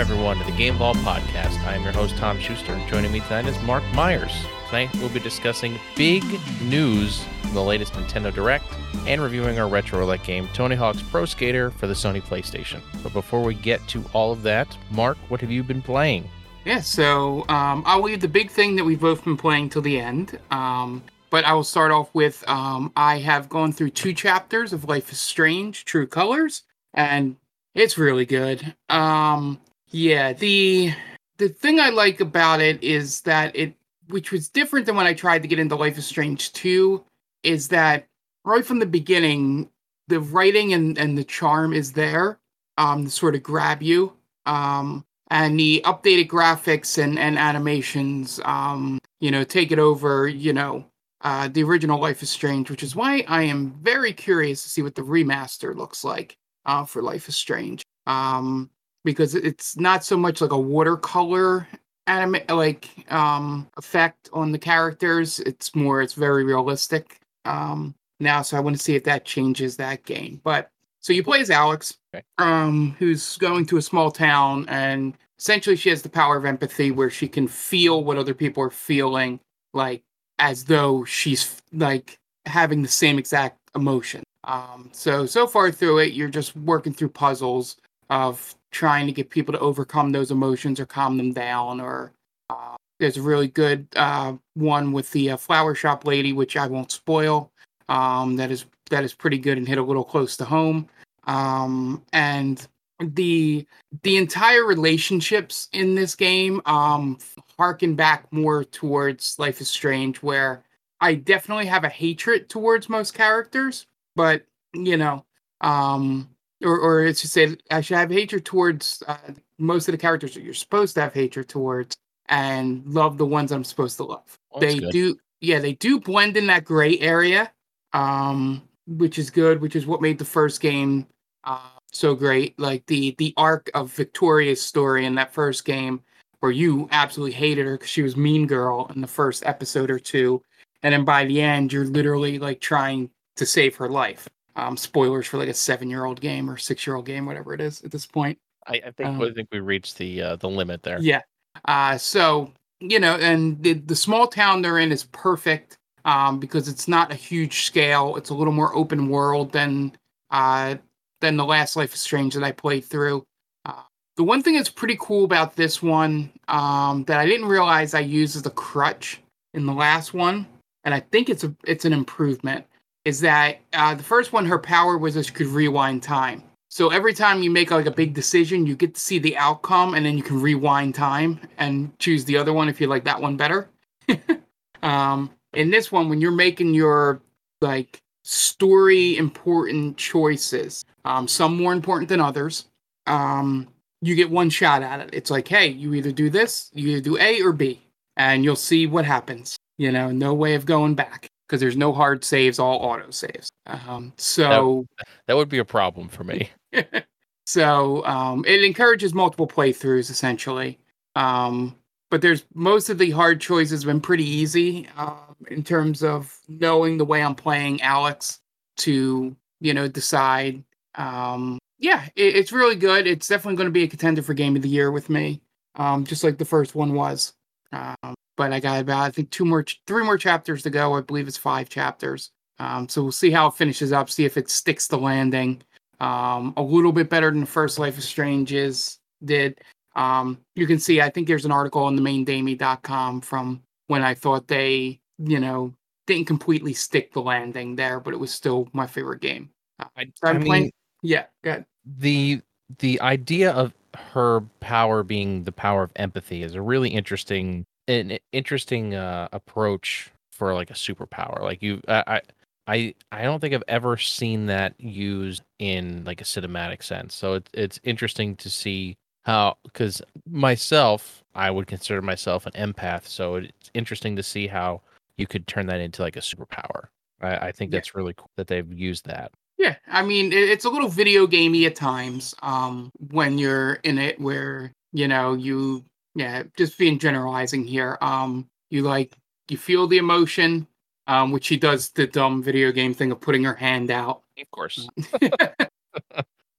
Everyone, to the Game Ball Podcast. I am your host, Tom Schuster. Joining me tonight is Mark Myers. Tonight, we'll be discussing big news from the latest Nintendo Direct and reviewing our retro roulette game, Tony Hawk's Pro Skater, for the Sony PlayStation. But before we get to all of that, Mark, what have you been playing? Yeah, so um, I'll leave the big thing that we've both been playing till the end. Um, but I will start off with um, I have gone through two chapters of Life is Strange True Colors, and it's really good. Um, yeah, the the thing I like about it is that it, which was different than when I tried to get into Life is Strange 2, is that right from the beginning, the writing and, and the charm is there um, to sort of grab you. Um, and the updated graphics and, and animations, um, you know, take it over, you know, uh, the original Life is Strange, which is why I am very curious to see what the remaster looks like uh, for Life is Strange. Um, because it's not so much like a watercolor anime like um effect on the characters. It's more it's very realistic um now. So I want to see if that changes that game. But so you play as Alex, Okay. um, who's going to a small town and essentially she has the power of empathy where she can feel what other people are feeling, like as though she's like having the same exact emotion. Um, so so far through it, you're just working through puzzles of trying to get people to overcome those emotions or calm them down. Or uh, there's a really good uh, one with the uh, flower shop lady, which I won't spoil. Um, that is that is pretty good and hit a little close to home. Um, and the the entire relationships in this game um harken back more towards Life is Strange, where I definitely have a hatred towards most characters, but you know, um, or or it's to say I should have hatred towards uh, most of the characters that you're supposed to have hatred towards, and love the ones I'm supposed to love. That's they good. do, yeah, they do blend in that gray area, um, which is good, which is what made the first game uh, so great. Like the the arc of Victoria's story in that first game, where you absolutely hated her because she was mean girl in the first episode or two, and then by the end, you're literally like trying to save her life. Um, spoilers for like a seven year old game or six year old game, whatever it is at this point. I, I think Um, I think we reached the uh, the limit there. Yeah. Uh, so you know, and the the small town they're in is perfect um, because it's not a huge scale. It's a little more open world than uh, than the last Life is Strange that I played through. Uh, the one thing that's pretty cool about this one um, that I didn't realize I used as a crutch in the last one, and I think it's a it's an improvement, is that uh, the first one her power was that she could rewind time. So every time you make like a big decision, you get to see the outcome, and then you can rewind time and choose the other one if you like that one better. um, in this one, when you're making your like story important choices, um, some more important than others, um, you get one shot at it. It's like, hey, you either do this, you either do A or B, and you'll see what happens. You know, no way of going back because there's no hard saves, all auto saves. Um, so. That would be a problem for me. so um, it encourages multiple playthroughs essentially. Um, but there's most of the hard choices have been pretty easy um, in terms of knowing the way I'm playing Alex to you know decide. Um, yeah, it, it's really good. It's definitely going to be a contender for Game of the Year with me, um, just like the first one was. Um, but I got about I think two more, three more chapters to go. I believe it's five chapters. Um, so we'll see how it finishes up. See if it sticks the landing um, a little bit better than the first Life is Strange is did. Um, you can see, I think there's an article on the maindamie.com from when I thought they, you know, didn't completely stick the landing there, but it was still my favorite game. Uh, I, playing. Yeah, good. the the idea of her power being the power of empathy is a really interesting an interesting uh, approach for like a superpower. Like you, I, I, I, don't think I've ever seen that used in like a cinematic sense. So it's it's interesting to see how because myself, I would consider myself an empath. So it's interesting to see how you could turn that into like a superpower. I, I think Yeah. that's really cool that they've used that. Yeah, I mean, it's a little video gamey at times um, when you're in it, where you know you, yeah, just being generalizing here. Um, you like you feel the emotion, um, which she does the dumb video game thing of putting her hand out. Of course.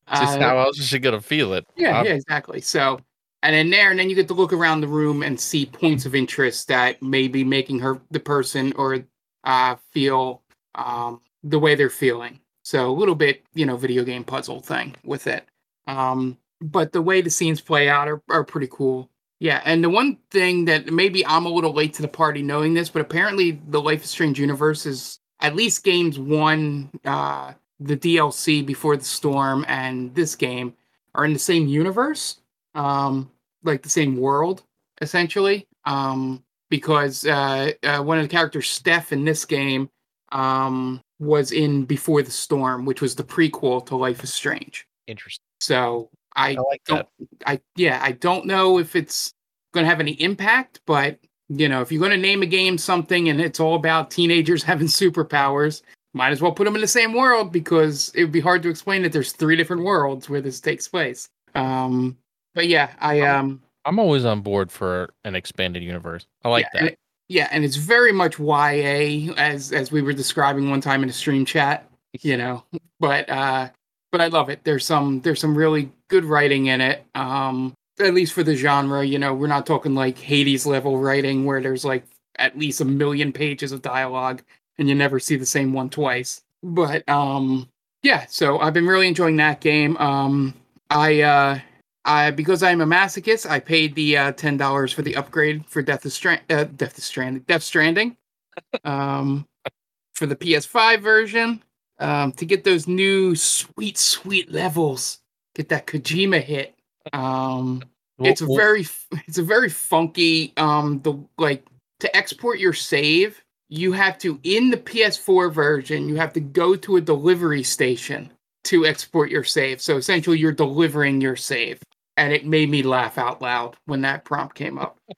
Uh, Just how else is she gonna feel it? yeah, Um, yeah, exactly. So and then there, and then you get to look around the room and see points of interest that may be making her the person or uh, feel um, the way they're feeling. So a little bit, you know, video game puzzle thing with it. Um, but the way the scenes play out are, are pretty cool. Yeah, and the one thing that maybe I'm a little late to the party knowing this, but apparently the Life is Strange universe is at least games one, uh, the DLC before the storm, and this game are in the same universe, um, like the same world, essentially. Um, because uh, uh, one of the characters, Steph, in this game, um, was in Before the Storm, which was the prequel to Life is Strange. Interesting. So I, I like don't, that. I yeah, I don't know if it's going to have any impact, but you know, if you're going to name a game something and it's all about teenagers having superpowers, might as well put them in the same world because it would be hard to explain that there's three different worlds where this takes place. Um, but yeah, I um, I'm always on board for an expanded universe. I like yeah, that. Yeah, and it's very much YA as as we were describing one time in a stream chat, you know. But uh but I love it. There's some there's some really good writing in it. Um at least for the genre, you know, we're not talking like Hades level writing where there's like at least a million pages of dialogue and you never see the same one twice. But um yeah, so I've been really enjoying that game. Um I uh I because I'm a masochist, I paid the uh, ten dollars for the upgrade for Death of Strand, uh, Death of Stranding, Death Stranding, um, for the PS5 version, um, to get those new sweet, sweet levels. Get that Kojima hit. Um, it's a very, it's a very funky. Um, the like to export your save, you have to in the PS4 version, you have to go to a delivery station to export your save. So essentially, you're delivering your save, and it made me laugh out loud when that prompt came up. could,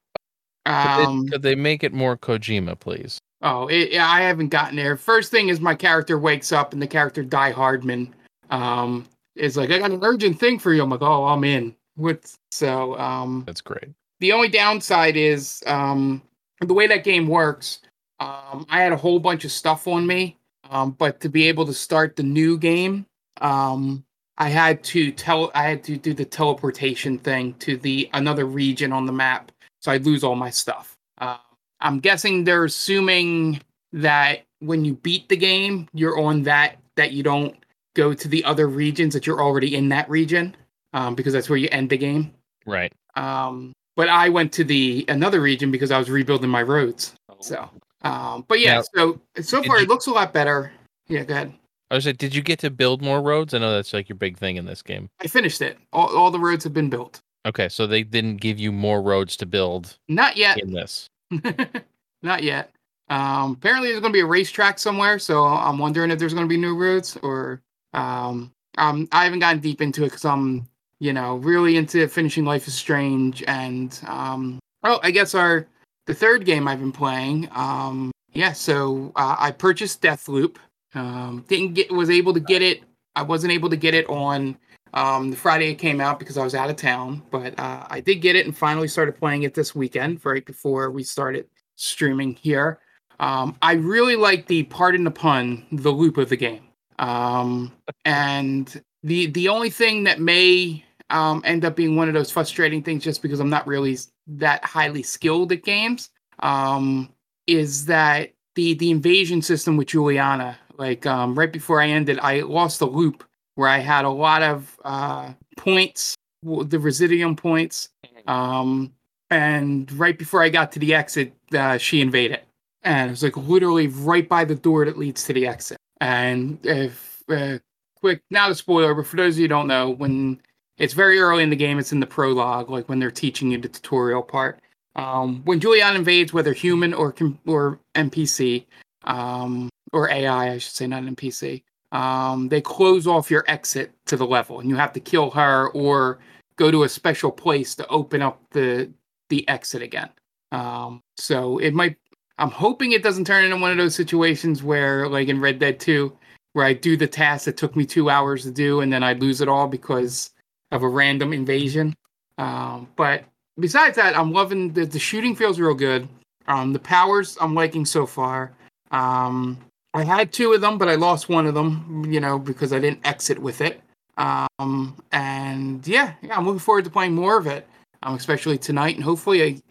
they, Um, could they make it more Kojima, please? oh, it, I haven't gotten there. First thing is my character wakes up, and the character Die Hardman um, is like, "I got an urgent thing for you." I'm like, "Oh, I'm in." With so um, That's great. the only downside is um, the way that game works. Um, I had a whole bunch of stuff on me, um, but to be able to start the new game, um, I had to tell I had to do the teleportation thing to the another region on the map, so I'd lose all my stuff. Uh, I'm guessing they're assuming that when you beat the game, you're on that that you don't go to the other regions that you're already in that region, um, because that's where you end the game. Right. Um, but I went to the another region because I was rebuilding my roads. So, um, but yeah, Now, so so far you- it looks a lot better. Yeah, go ahead. I was like, did you get to build more roads? I know that's like your big thing in this game. I finished it. All, all the roads have been built. Okay, so they didn't give you more roads to build Not yet. in this. Not yet. Um, apparently there's going to be a racetrack somewhere, so I'm wondering if there's going to be new roads or um, um, I haven't gotten deep into it because I'm, you know, really into finishing Life is Strange and um, oh, I guess our the third game I've been playing. Um, yeah, so uh, I purchased Deathloop. Um, didn't get was able to get it. I wasn't able to get it on um, the Friday it came out because I was out of town, but uh, I did get it and finally started playing it this weekend, right before we started streaming here. Um, I really like the pardon the pun, the loop of the game. Um, and the the only thing that may um, end up being one of those frustrating things, just because I'm not really that highly skilled at games, um, is that the the invasion system with Julianna. Like um, right before I ended, I lost the loop where I had a lot of uh, points, the residuum points, um, and right before I got to the exit, uh, she invaded, and it was like literally right by the door that leads to the exit. And if uh, quick, not a spoiler, but for those of you who don't know, when it's very early in the game, it's in the prologue, like when they're teaching you the tutorial part. Um, when Julian invades, whether human or or NPC, um, or AI, I should say, not NPC, um, they close off your exit to the level, and you have to kill her or go to a special place to open up the the exit again. Um, so it might. I'm hoping it doesn't turn into one of those situations where, like in Red Dead 2, where I do the task that took me two hours to do, and then I lose it all because of a random invasion. Um, but besides that, I'm loving the the shooting feels real good. Um, the powers I'm liking so far. Um, I had two of them, but I lost one of them, you know, because I didn't exit with it. Um, and yeah, yeah, I'm looking forward to playing more of it. um, especially tonight, and hopefully, I,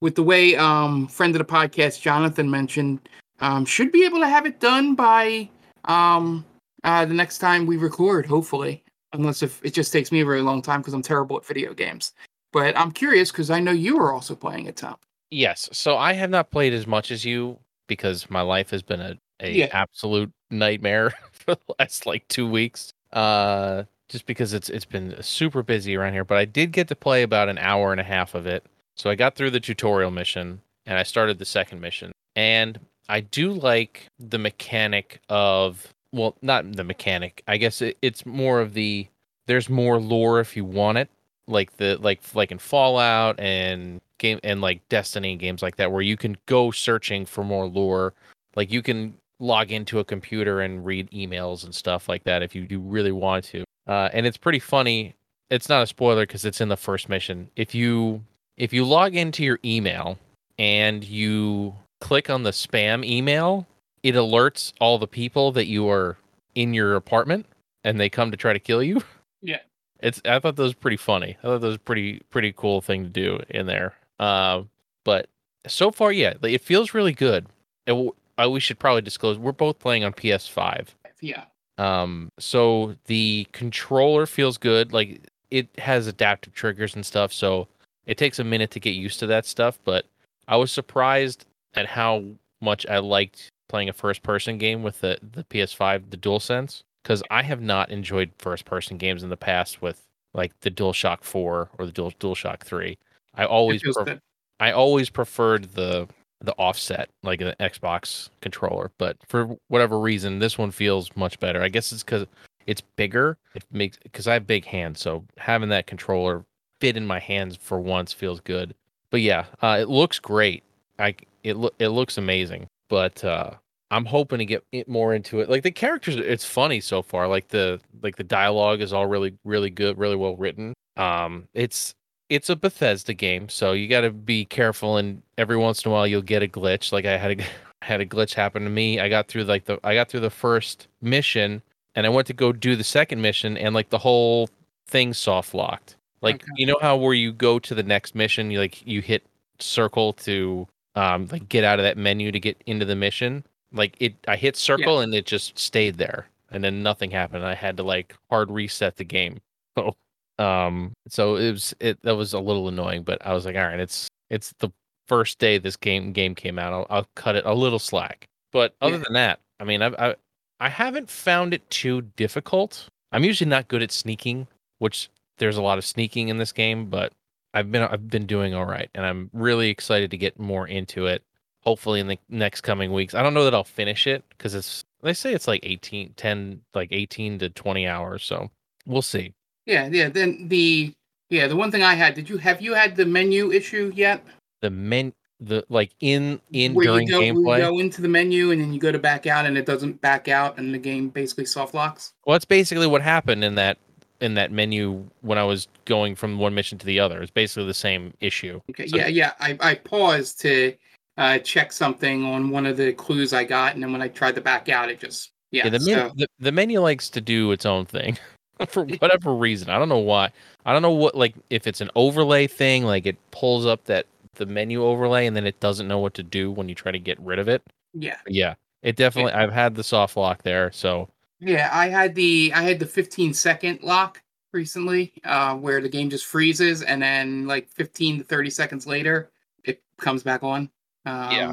with the way um, friend of the podcast Jonathan mentioned, um, should be able to have it done by um, uh, the next time we record. Hopefully, unless if it just takes me a very long time because I'm terrible at video games. But I'm curious because I know you are also playing it, Tom. Yes. So I have not played as much as you because my life has been a, a Yeah. absolute nightmare for the last like two weeks. Uh just because it's it's been super busy around here. But I did get to play about an hour and a half of it. So I got through the tutorial mission and I started the second mission. And I do like the mechanic of well, not the mechanic. I guess it, it's more of the there's more lore if you want it like the like like in Fallout and game and like Destiny games like that where you can go searching for more lore. Like you can log into a computer and read emails and stuff like that if you do really want to. Uh, and it's pretty funny. It's not a spoiler because it's in the first mission. If you if you log into your email and you click on the spam email, it alerts all the people that you are in your apartment and they come to try to kill you. Yeah. It's I thought that was pretty funny. I thought that was a pretty pretty cool thing to do in there. Uh, but so far, yeah, it feels really good. It, uh, we should probably disclose we're both playing on PS5. Yeah. Um, so the controller feels good. Like it has adaptive triggers and stuff. So it takes a minute to get used to that stuff. But I was surprised at how much I liked playing a first person game with the, the PS5, the DualSense, because I have not enjoyed first person games in the past with like the DualShock 4 or the Dual DualShock 3. I always It feels pref- good. I always preferred the the offset, like an Xbox controller, but for whatever reason, this one feels much better. I guess it's because it's bigger. It makes because I have big hands, so having that controller fit in my hands for once feels good. But yeah, uh, it looks great. I it lo- it looks amazing, but uh, I'm hoping to get more into it. Like the characters, it's funny so far. Like the like the dialogue is all really really good, really well written. Um, it's it's a Bethesda game, so you got to be careful. And every once in a while, you'll get a glitch. Like I had a had a glitch happen to me. I got through like the I got through the first mission, and I went to go do the second mission, and like the whole thing soft locked. Like Okay. you know how where you go to the next mission, you like you hit circle to um like get out of that menu to get into the mission. Like it, I hit circle and it just stayed there, and then nothing happened. I had to like hard reset the game. So um, so it was it that was a little annoying, but I was like, all right, it's it's the first day this game game came out. I'll, I'll cut it a little slack. But other Yeah. than that, I mean, I've, I I haven't found it too difficult. I'm usually not good at sneaking, which there's a lot of sneaking in this game, but I've been I've been doing all right, and I'm really excited to get more into it. Hopefully in the next coming weeks. I don't know that I'll finish it because it's they say it's like 18, 10, like 18 to 20 hours. So we'll see. Yeah, yeah. Then the yeah, the one thing I had. Did you have you had the menu issue yet? The men the like in in Where during you go, gameplay. you go into the menu and then you go to back out and it doesn't back out and the game basically soft locks. Well, that's basically what happened in that in that menu when I was going from one mission to the other. It's basically the same issue. Okay. So- yeah, yeah. I, I paused to uh, check something on one of the clues I got, and then when I tried to back out, it just yeah. Yeah, the, so, the the menu likes to do its own thing for whatever reason. I don't know why. I don't know what like if it's an overlay thing, like it pulls up that the menu overlay and then it doesn't know what to do when you try to get rid of it. yeah, yeah, it definitely. I've had the soft lock there, so yeah. I had the I had the 15 second lock recently, uh, where the game just freezes and then like 15 to 30 seconds later, it comes back on. Um, Yeah.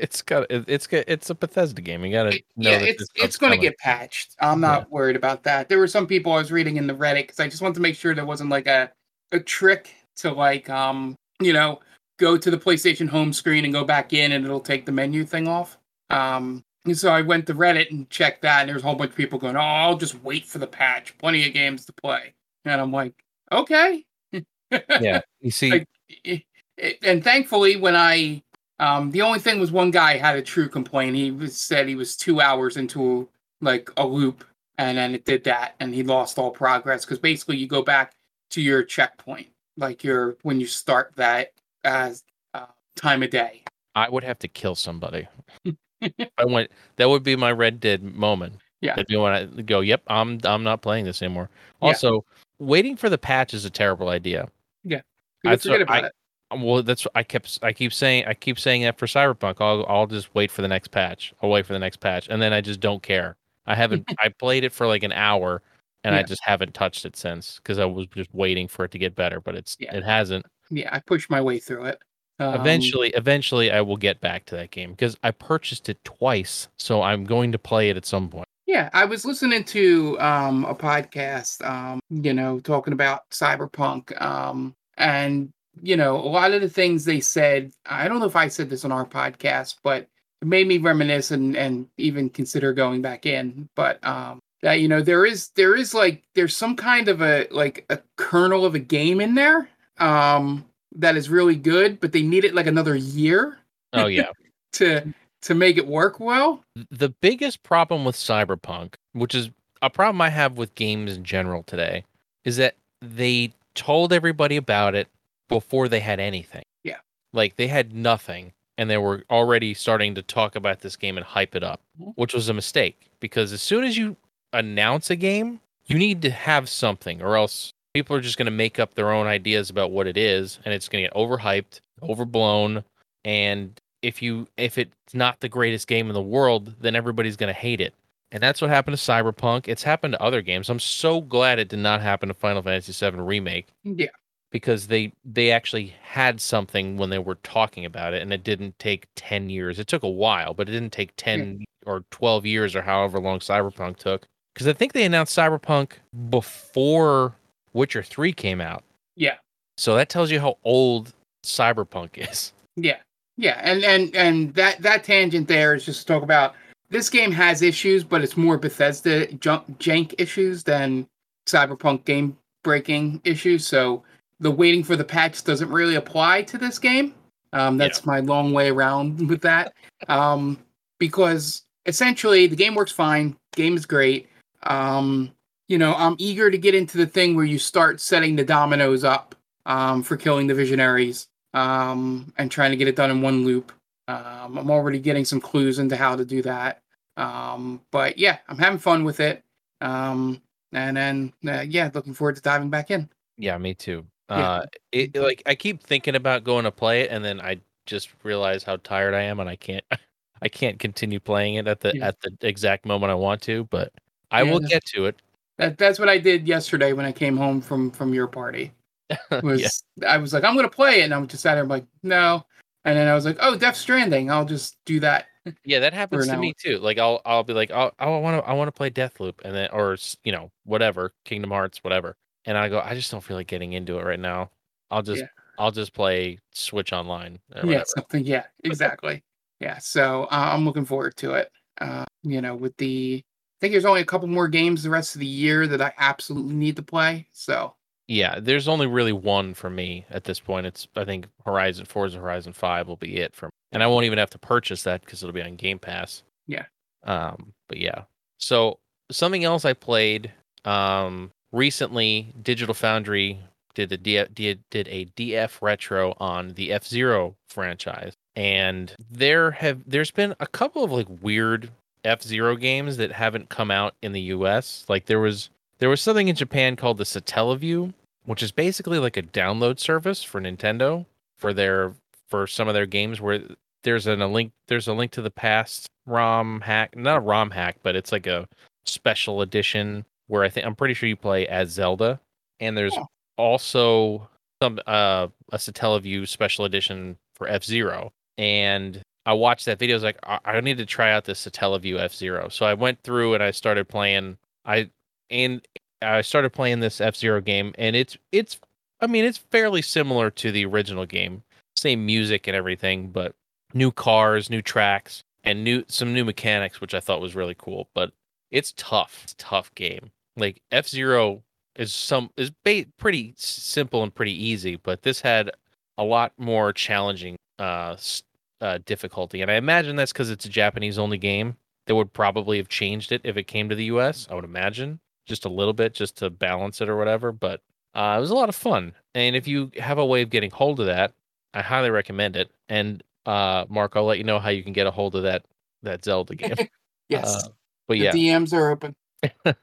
It's got it, it's got it's a Bethesda game. You gotta yeah, it's it's going to get patched. I'm not worried about that. There were some people I was reading in the Reddit because I just wanted to make sure there wasn't like a a trick to like um you know go to the PlayStation home screen and go back in and it'll take the menu thing off. Um, and so I went to Reddit and checked that, and there's a whole bunch of people going, "Oh, I'll just wait for the patch. Plenty of games to play." And I'm like, "Okay." Yeah, you see, Like, it- it- and thankfully when i um the only thing was one guy had a true complaint he was, said he was two hours into like a loop and then it did that and he lost all progress because basically you go back to your checkpoint like your when you start that as uh, time of day I would have to kill somebody. I went. That would be my Red Dead moment. Yeah. That'd be when I go. Yep, I'm I'm not playing this anymore. Yeah. Also, waiting for the patch is a terrible idea. Yeah. Forget about I- it. Well, that's I kept I keep saying I keep saying that for Cyberpunk. I'll I'll just wait for the next patch. I'll wait for the next patch, and then I just don't care. I haven't. I played it for like an hour, and I just haven't touched it since because I was just waiting for it to get better, but it's Yeah. it hasn't. Yeah, I pushed my way through it. Um, eventually, eventually, I will get back to that game because I purchased it twice, so I'm going to play it at some point. Yeah, I was listening to um, a podcast, um, you know, talking about cyberpunk, um, and you know, a lot of the things they said. I don't know if I said this on our podcast, but it made me reminisce and, and even consider going back in. But um, that you know, there is there is like there's some kind of a like a kernel of a game in there um, that is really good, but they need it like another year Oh yeah. to to make it work well. the biggest problem with cyberpunk which is a problem i have with games in general today is that they told everybody about it before they had anything Yeah. like they had nothing and they were already starting to talk about this game and hype it up Mhm. which was a mistake because as soon as you announce a game you need to have something or else people are just going to make up their own ideas about what it is and it's going to get overhyped overblown and if you if it's not the greatest game in the world then everybody's going to hate it and that's what happened to cyberpunk it's happened to other games i'm so glad it did not happen to final fantasy 7 remake Yeah. Because they they actually had something when they were talking about it and it didn't take 10 years. It took a while but it didn't take 10 hmm. or 12 years or however long cyberpunk took. Because i think they announced cyberpunk before witcher 3 came out. Yeah. so that tells you how old cyberpunk is. Yeah, yeah, and and and that that tangent there is just to talk about this game has issues, but it's more Bethesda junk, jank issues than Cyberpunk game breaking issues. So the waiting for the patch doesn't really apply to this game. Um, that's my long way around with that. Um, because essentially the game works fine, game is great. Um, you know, I'm eager to get into the thing where you start setting the dominoes up um, for killing the visionaries um, and trying to get it done in one loop. Um, I'm already getting some clues into how to do that. Um, but yeah, I'm having fun with it. Um, and then uh, yeah, looking forward to diving back in. Yeah, me too. Yeah. Uh, it like I keep thinking about going to play it, and then I just realize how tired I am, and I can't, I can't continue playing it at the Yeah. at the exact moment I want to. But I Yeah, will get to it. That that's what I did yesterday when I came home from from your party. Was I was like, I'm gonna play it, and I'm just sat there, I'm like, no. And then I was like, oh, Death Stranding, I'll just do that. yeah, that happens to me too. Like I'll I'll be like, oh, I want to I want to play Deathloop, and then or you know whatever Kingdom Hearts, whatever, and I go, I just don't feel like getting into it right now. I'll just Yeah. I'll just play Switch Online. Yeah, something. Yeah, exactly. yeah, so uh, I'm looking forward to it. Uh, you know, with the, I think there's only a couple more games the rest of the year that I absolutely need to play. So Yeah, there's only really one for me at this point. It's I think Horizon Forza Horizon Five will be it for me, and I won't even have to purchase that because it'll be on Game Pass. Yeah. Um, but yeah. So something else I played um recently, Digital Foundry did a DF, did a DF retro on the F Zero franchise, and there have there's been a couple of like weird F Zero games that haven't come out in the U.S. Like there was there was something in Japan called the Satellaview, which is basically like a download service for Nintendo for their for some of their games where there's an, a link there's a link to the past ROM hack, not a ROM hack, but it's like a special edition where I think I'm pretty sure you play as Zelda, and there's Oh. also some uh a Satellaview special edition for F Zero, and I watched that video. I was like, I, I need to try out this Satellaview F Zero. So I went through and I started playing. I and I started playing this F Zero game, and it's it's I mean it's fairly similar to the original game, same music and everything, but new cars, new tracks, and new some new mechanics, which I thought was really cool. But it's tough. It's tough game. Like F Zero is some is ba- pretty simple and pretty easy, but this had a lot more challenging uh, uh difficulty, and I imagine that's because it's a Japanese only game. They would probably have changed it if it came to the U.S. I would imagine just a little bit, just to balance it or whatever. But uh, it was a lot of fun, and if you have a way of getting hold of that, I highly recommend it. And uh, Mark, I'll let you know how you can get a hold of that that Zelda game. yes, Uh, but the yeah, DMs are open.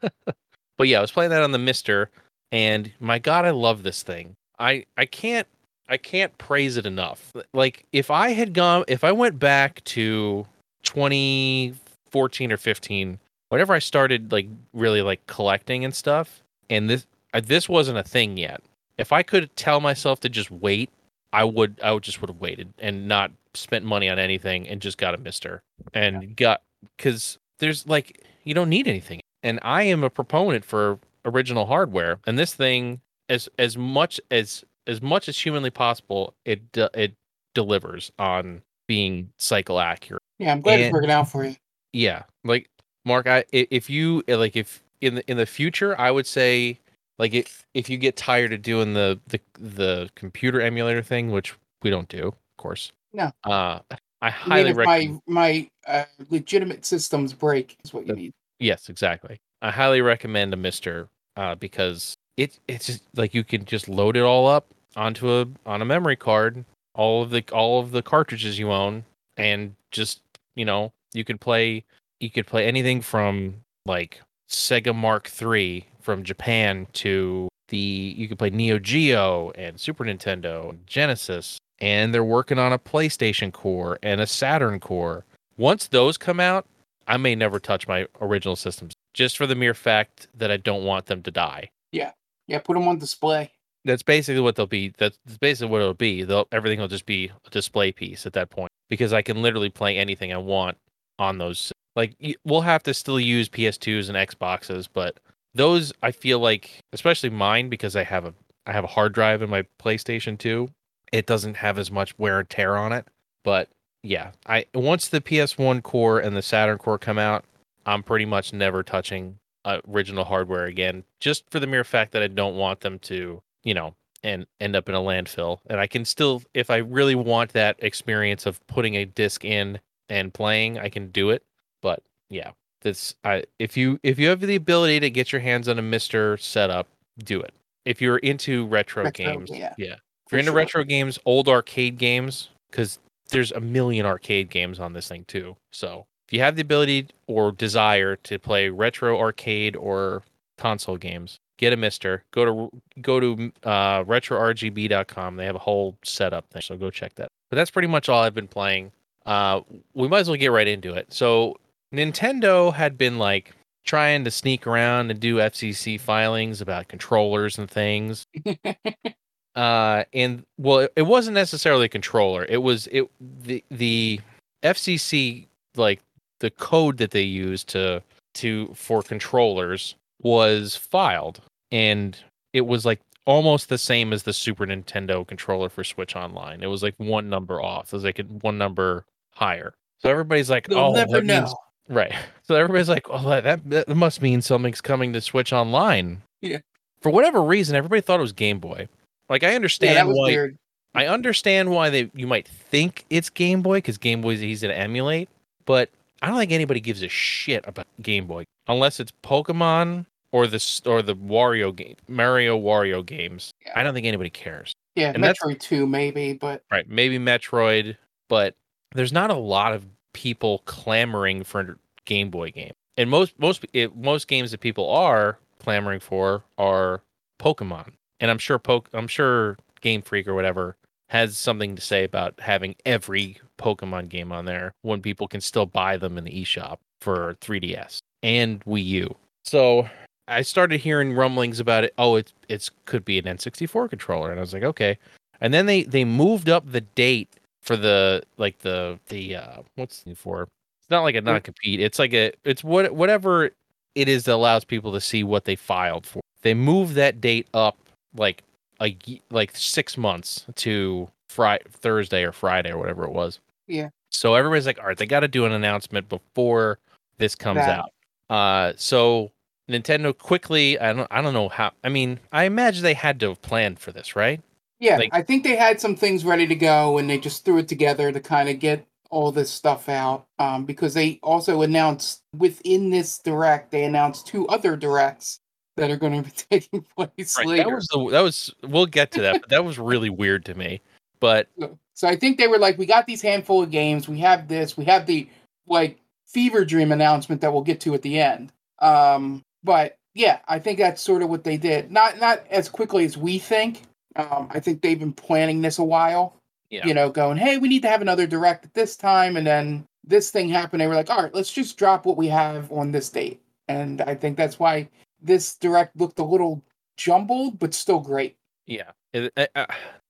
but yeah, I was playing that on the Mister, and my God, I love this thing. I I can't I can't praise it enough. Like if I had gone, if I went back to 2014 or 15, whenever I started like really like collecting and stuff, and this uh, this wasn't a thing yet. If I could tell myself to just wait, I would. I would just would have waited and not spent money on anything and just got a Mister and yeah. got because there's like you don't need anything. And I am a proponent for original hardware, and this thing as as much as as much as humanly possible, it it delivers on being cycle accurate. Yeah, I'm glad and, it's working out for you. Yeah, like Mark, I if you like if in the in the future, I would say like if if you get tired of doing the the the computer emulator thing, which we don't do, of course. No. Uh, I highly recommend my my uh, legitimate systems break is what you need. Yes, exactly. I highly recommend a Mister uh, because it it's just like you can just load it all up onto a on a memory card, all of the all of the cartridges you own, and just you know you could play you could play anything from like Sega Mark III from Japan to the you could play Neo Geo and Super Nintendo and Genesis and they're working on a PlayStation core and a Saturn core. Once those come out, I may never touch my original systems just for the mere fact that I don't want them to die. Yeah. Yeah, put them on display. That's basically what they'll be. That's basically what it'll be. They'll everything will just be a display piece at that point because I can literally play anything I want on those. Like we'll have to still use PS2s and Xboxes, but those I feel like, especially mine, because I have a I have a hard drive in my PlayStation 2. It doesn't have as much wear and tear on it, but yeah, I once the PS1 core and the Saturn core come out, I'm pretty much never touching uh, original hardware again, just for the mere fact that I don't want them to, you know, and end up in a landfill. And I can still, if I really want that experience of putting a disc in and playing, I can do it. But yeah, this I if you if you have the ability to get your hands on a Mister setup, do it. If you're into retro, retro games, yeah. yeah. If you're into sure. retro games, old arcade games, because there's a million arcade games on this thing too. So if you have the ability or desire to play retro arcade or console games, get a Mister. Go to go to uh, retrorgb.com. They have a whole setup there, so go check that. But that's pretty much all I've been playing. Uh, we might as well get right into it. So Nintendo had been like trying to sneak around and do FCC filings about controllers and things. uh, and well, it, it wasn't necessarily a controller. It was it the the FCC like the code that they used to to for controllers was filed and it was like almost the same as the Super Nintendo controller for Switch Online. It was like one number off. It was like one number higher. So everybody's like, They'll "Oh, never know." Means, Right. So everybody's like, "Oh, that, that must mean something's coming to Switch Online." Yeah. For whatever reason, everybody thought it was Game Boy. Like I understand yeah, that was why. Weird. I understand why they you might think it's Game Boy because Game Boy is easy to emulate, but I don't think anybody gives a shit about Game Boy unless it's Pokemon or the or the Wario game, Mario Wario games. Yeah. I don't think anybody cares. Yeah, and Metroid Two maybe, but right, maybe Metroid, but there's not a lot of people clamoring for a Game Boy game. And most most it, most games that people are clamoring for are Pokemon. And I'm sure Poke I'm sure Game Freak or whatever has something to say about having every Pokemon game on there when people can still buy them in the eShop for 3DS and Wii U. So I started hearing rumblings about it. Oh, it's it's could be an N64 controller, and I was like, okay. And then they they moved up the date for the like the the uh what's it for? It's not like a non compete. It's like a it's what whatever it is that allows people to see what they filed for. They moved that date up like a like six months to Friday, Thursday or Friday or whatever it was. Yeah. So everybody's like, all right, they got to do an announcement before this comes that. out. Uh, so Nintendo quickly, I don't, I don't know how. I mean, I imagine they had to have planned for this, right? Yeah, like, I think they had some things ready to go, and they just threw it together to kind of get all this stuff out. Um, because they also announced within this direct, they announced two other directs that are going to be taking place right, later. That was the, that was we'll get to that, but that was really weird to me. But so I think they were like, we got these handful of games, we have this, we have the like Fever Dream announcement that we'll get to at the end. Um, but yeah, I think that's sort of what they did. Not not as quickly as we think. Um, I think they've been planning this a while. Yeah. You know, going, hey, we need to have another direct at this time, and then this thing happened. They were like, all right, let's just drop what we have on this date. And I think that's why this direct looked a little jumbled, but still great. Yeah, I- I- uh, uh,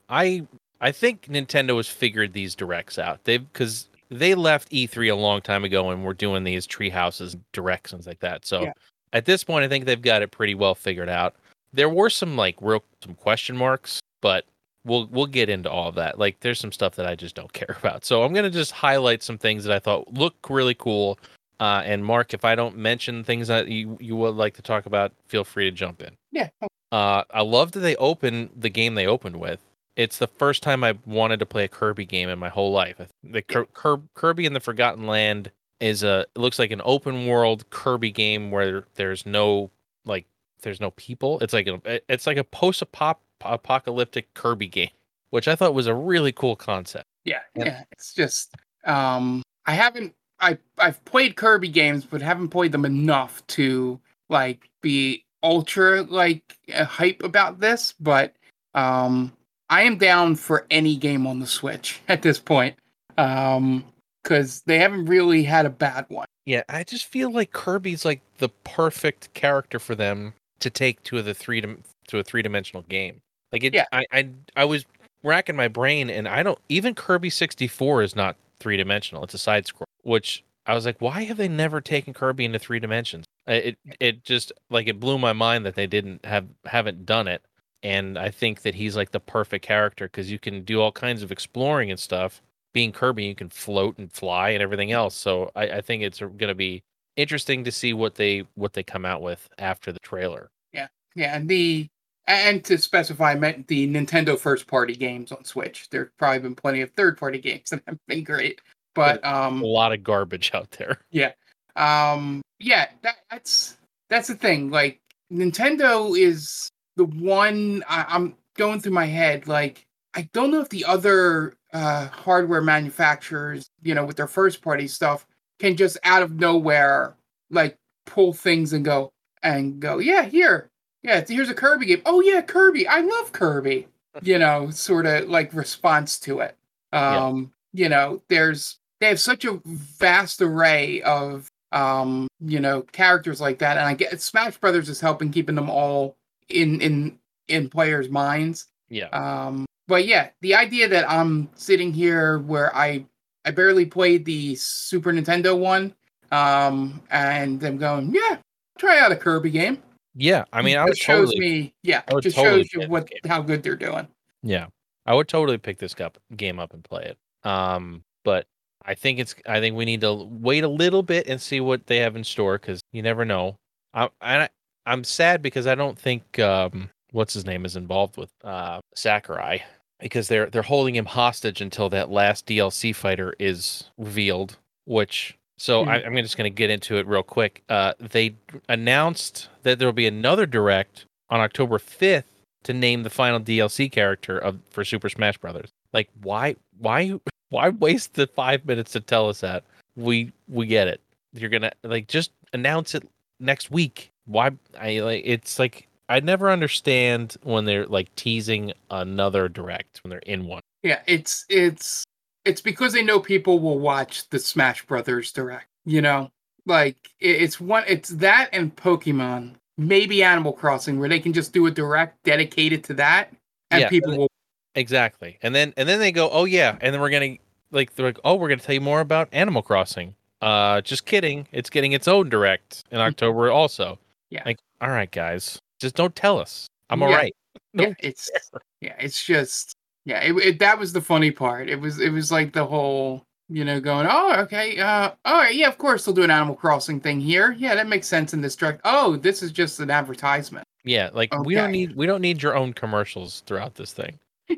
I I think Nintendo has figured these directs out. They've because they left E3 a long time ago and we're doing these tree houses directs and like that. So Yeah. at this point, I think they've got it pretty well figured out. There were some like real some question marks, but we'll we'll get into all of that. Like there's some stuff that I just don't care about. So I'm gonna just highlight some things that I thought look really cool. Uh, and Mark, if I don't mention things that you you would like to talk about, feel free to jump in. Yeah. Uh, I love that they opened the game they opened with. It's the first time I wanted to play a Kirby game in my whole life. The Kir- Kir- Kirby and the Forgotten Land is a it looks like an open world Kirby game where there's no like there's no people. It's like a it's like a post apocalyptic Kirby game, which I thought was a really cool concept. Yeah, Yeah. yeah. It's just um I haven't I I've played Kirby games, but haven't played them enough to like be ultra like uh, hype about this. But um I am down for any game on the Switch at this point. Um because they haven't really had a bad one. Yeah, I just feel like Kirby's like the perfect character for them to take to the three dim- to a three dimensional game. Like it, Yeah. I, I I was racking my brain, and I don't even Kirby sixty four is not three dimensional. It's a side scroll, which I was like, why have they never taken Kirby into three dimensions? It it just like it blew my mind that they didn't have haven't done it. And I think that he's like the perfect character because you can do all kinds of exploring and stuff. Being Kirby, you can float and fly and everything else. So I, I think it's going to be interesting to see what they what they come out with after the trailer. Yeah, yeah, and the and to specify, I meant the Nintendo first party games on Switch. There's probably been plenty of third party games that have been great. But um A lot of garbage out there. Yeah, um yeah that, that's that's the thing like nintendo is the one I, i'm going through my head like i don't know if the other uh hardware manufacturers you know with their first party stuff can just out of nowhere like pull things and go and go yeah here yeah here's a kirby game. Oh yeah kirby. I love kirby. You know sort of like response to it. Yeah. um you know there's they have such a vast array of um you know characters like that. And i get smash brothers is helping keeping them all in in in players minds. Yeah. um but yeah the idea that i'm sitting here where i i barely played the super nintendo one um and i'm going yeah try out a kirby game Yeah. I mean, I would shows totally. me yeah I would just totally shows you what how good they're doing Yeah. I would totally pick this up, game up and play it. Um, but I think it's. I think we need to wait a little bit and see what they have in store because you never know. I, I I'm sad because I don't think um what's his name is involved with uh Sakurai because they're they're holding him hostage until that last DLC fighter is revealed. Which so Hmm. I, I'm just going to get into it real quick. Uh, they announced that there will be another direct on October 5th to name the final DLC character of for Super Smash Brothers. Like why why why waste the 5 minutes to tell us that? We we get it. You're going to like just announce it next week. Why I like it's like I never understand when they're like teasing another direct when they're in one. Yeah, it's it's it's because they know people will watch the Smash Brothers direct. You know, like it, it's one, it's that and Pokemon, maybe Animal Crossing, where they can just do a direct dedicated to that, and Yeah, people and will. Exactly. And then and then they go, "Oh yeah." And then we're going to like they're like, "Oh, we're going to tell you more about Animal Crossing." Uh just kidding. It's getting its own direct in October also. Yeah. Like, all right, guys. Just don't tell us. I'm Yeah. all right. Yeah, it's yeah, it's just yeah. It, it that was the funny part. It was it was like the whole you know going oh okay uh all right yeah of course they'll do an Animal Crossing thing here yeah that makes sense in this direct. Oh, this is just an advertisement. Yeah, like we don't need we don't need your own commercials throughout this thing.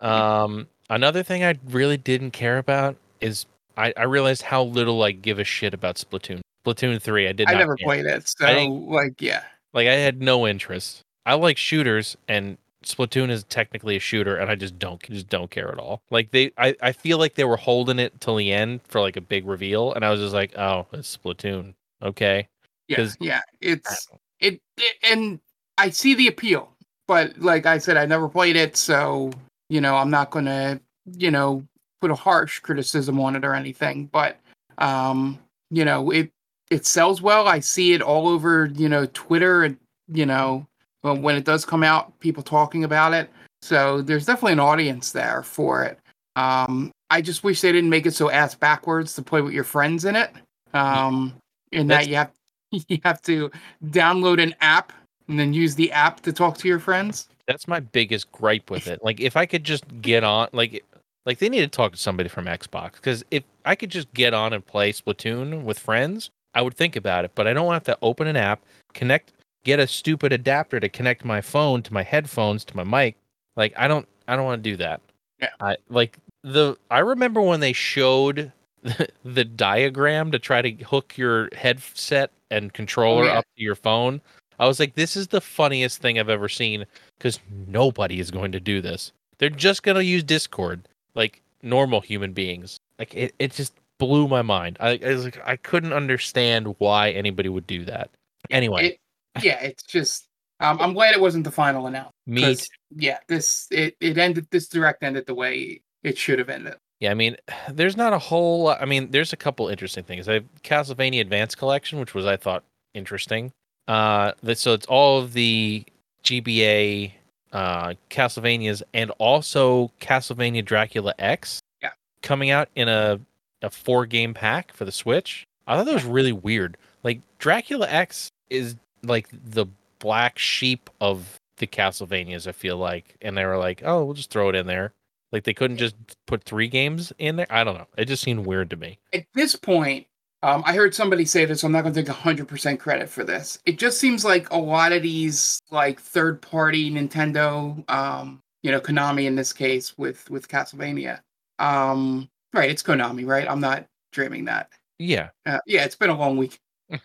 um another thing I really didn't care about is I, I realized how little I give a shit about Splatoon. Splatoon 3, I did I never care. played it, so like yeah. Like I had no interest. I like shooters and Splatoon is technically a shooter and I just don't just don't care at all. Like they I, I feel like they were holding it till the end for like a big reveal and I was just like, "Oh, it's Splatoon." Okay. Yeah, yeah, it's it, it, and I see the appeal, but like I said, I never played it, so you know, I'm not gonna, you know, put a harsh criticism on it or anything. But um, you know, it it sells well. I see it all over, you know, Twitter and you know, when it does come out, people talking about it. So there's definitely an audience there for it. Um, I just wish they didn't make it so ass backwards to play with your friends in it. Um, in that you have you have to download an app and then use the app to talk to your friends. That's my biggest gripe with it. Like if I could just get on like like they need to talk to somebody from Xbox because if I could just get on and play Splatoon with friends, I would think about it. But I don't have to open an app, connect, get a stupid adapter to connect my phone to my headphones to my mic. Like I don't I don't want to do that. Yeah. I like the I remember when they showed the, the diagram to try to hook your headset and controller Oh, yeah. up to your phone. I was like, this is the funniest thing I've ever seen because nobody is going to do this. They're just going to use Discord like normal human beings. Like it, it just blew my mind. I, I was like, I couldn't understand why anybody would do that. Anyway, It, yeah, it's just. Um, I'm glad it wasn't the final announcement. me Yeah, this it, it ended. This direct ended the way it should have ended. Yeah, I mean, there's not a whole. I mean, there's a couple interesting things. I have Castlevania Advance Collection, which was I thought interesting. Uh, so it's all of the GBA uh Castlevanias and also Castlevania Dracula X. Yeah. coming out in a a four game pack for the Switch. I thought that was really weird. Like Dracula X is like the black sheep of the Castlevanias. I feel like, and they were like, oh, we'll just throw it in there. Like they couldn't just put three games in there. I don't know. It just seemed weird to me. At this point, um, I heard somebody say this. So I'm not going to take 100% credit for this. It just seems like a lot of these like third party Nintendo, um, you know, Konami in this case with with Castlevania. Um, right, it's Konami, right? I'm not dreaming that. Yeah. Uh, yeah, it's been a long week.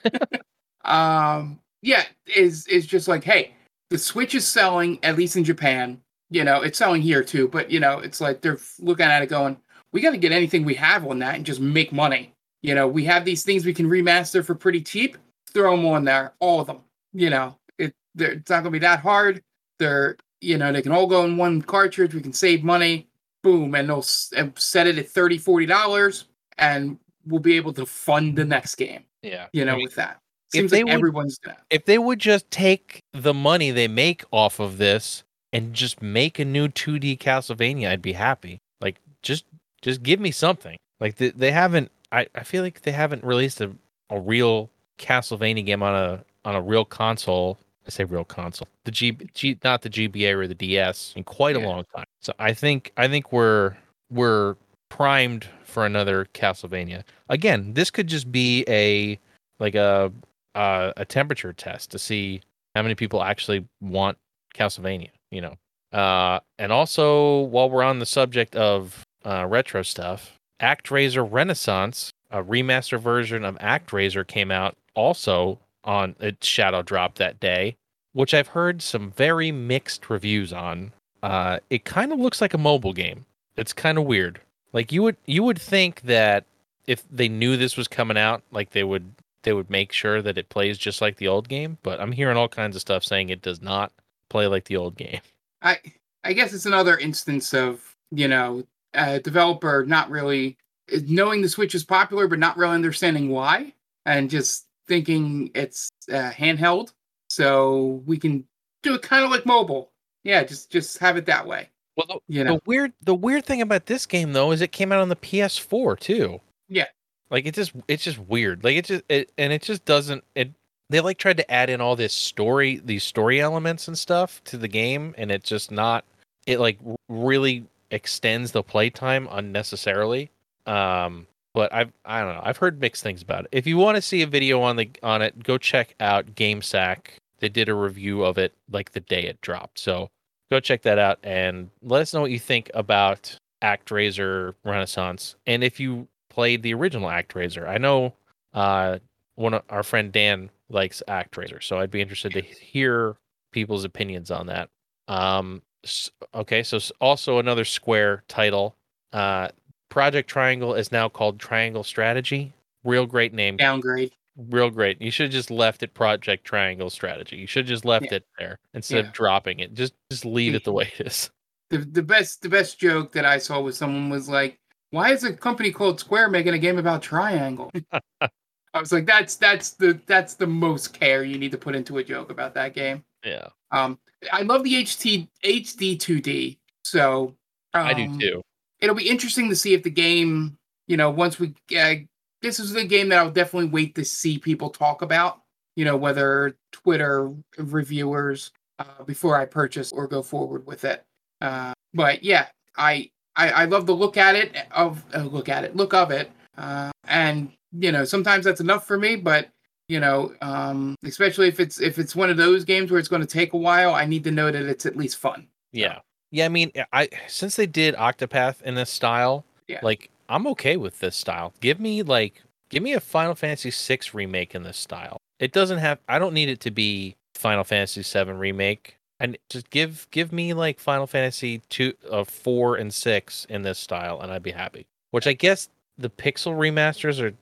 um, yeah, is is just like, hey, the Switch is selling at least in Japan. You know, it's selling here too, but you know, it's like they're looking at it going, we got to get anything we have on that and just make money. You know, we have these things we can remaster for pretty cheap. Throw them on there, all of them. You know, it it's not gonna be that hard. They're you know they can all go in one cartridge. We can save money. Boom, and they'll set it at 30 40 dollars, and we'll be able to fund the next game. Yeah. You know, I mean, with that. If Seems they like would- everyone's if they would just take the money they make off of this and just make a new 2D Castlevania, I'd be happy. Like just just give me something. Like they, they haven't I, I feel like they haven't released a, a real Castlevania game on a on a real console. I say real console. The G, G not the GBA or the DS in quite a Yeah. long time. So I think I think we're we're primed for another Castlevania. Again, this could just be a like a uh, a temperature test to see how many people actually want Castlevania, you know. Uh, and also, while we're on the subject of uh, retro stuff, ActRaiser Renaissance, a remaster version of ActRaiser, came out also on its Shadow Drop that day, which I've heard some very mixed reviews on. Uh, it kind of looks like a mobile game. It's kind of weird. Like you would you would think that if they knew this was coming out, like they would they would make sure that it plays just like the old game. But I'm hearing all kinds of stuff saying it does not play like the old game. I I guess it's another instance of you know a developer not really knowing the Switch is popular, but not really understanding why, and just thinking it's uh, handheld, so we can do it kind of like mobile. Yeah, just just have it that way. Well, the, You know, the weird the weird thing about this game though is it came out on the PS4 too. Yeah. Like it just it's just weird. Like it just it, and it just doesn't it they like tried to add in all this story these story elements and stuff to the game and it's just not it like really extends the playtime unnecessarily. Um but I've I don't know. I've heard mixed things about it. If you want to see a video on the on it, go check out GameSack. They did a review of it like the day it dropped. So go check that out and let us know what you think about ActRaiser Renaissance and if you played the original ActRaiser. I know uh, one of our friend Dan likes ActRaiser, so I'd be interested to hear people's opinions on that. Um, okay, so also another Square title. Uh, Project Triangle is now called Triangle Strategy. Real great name. downgrade. real great. You should have just left it Project Triangle strategy. You should have just left Yeah. it there instead Yeah. of dropping it. Just just leave it the way it is. the the best the best joke that I saw was someone was like, "Why is a company called Square making a game about Triangle?" I was like, "That's that's the that's the most care you need to put into a joke about that game." Yeah, Um, I love the HT HD 2D, so um, I do too. It'll be interesting to see if the game, you know, once we uh, this is the game that I'll definitely wait to see people talk about. You know, whether Twitter reviewers uh, before I purchase or go forward with it. Uh, but yeah, I, I I love the look at it of uh, look at it look of it, uh, and you know sometimes that's enough for me. But you know, um, especially if it's if it's one of those games where it's going to take a while, I need to know that it's at least fun. Yeah, yeah. I mean, I since they did Octopath in this style, Yeah. like I'm okay with this style. Give me like give me a Final Fantasy VI remake in this style. It doesn't have. I don't need it to be Final Fantasy VII remake. And just give give me like Final Fantasy two, uh, four and six in this style, and I'd be happy. Which I guess the pixel remasters are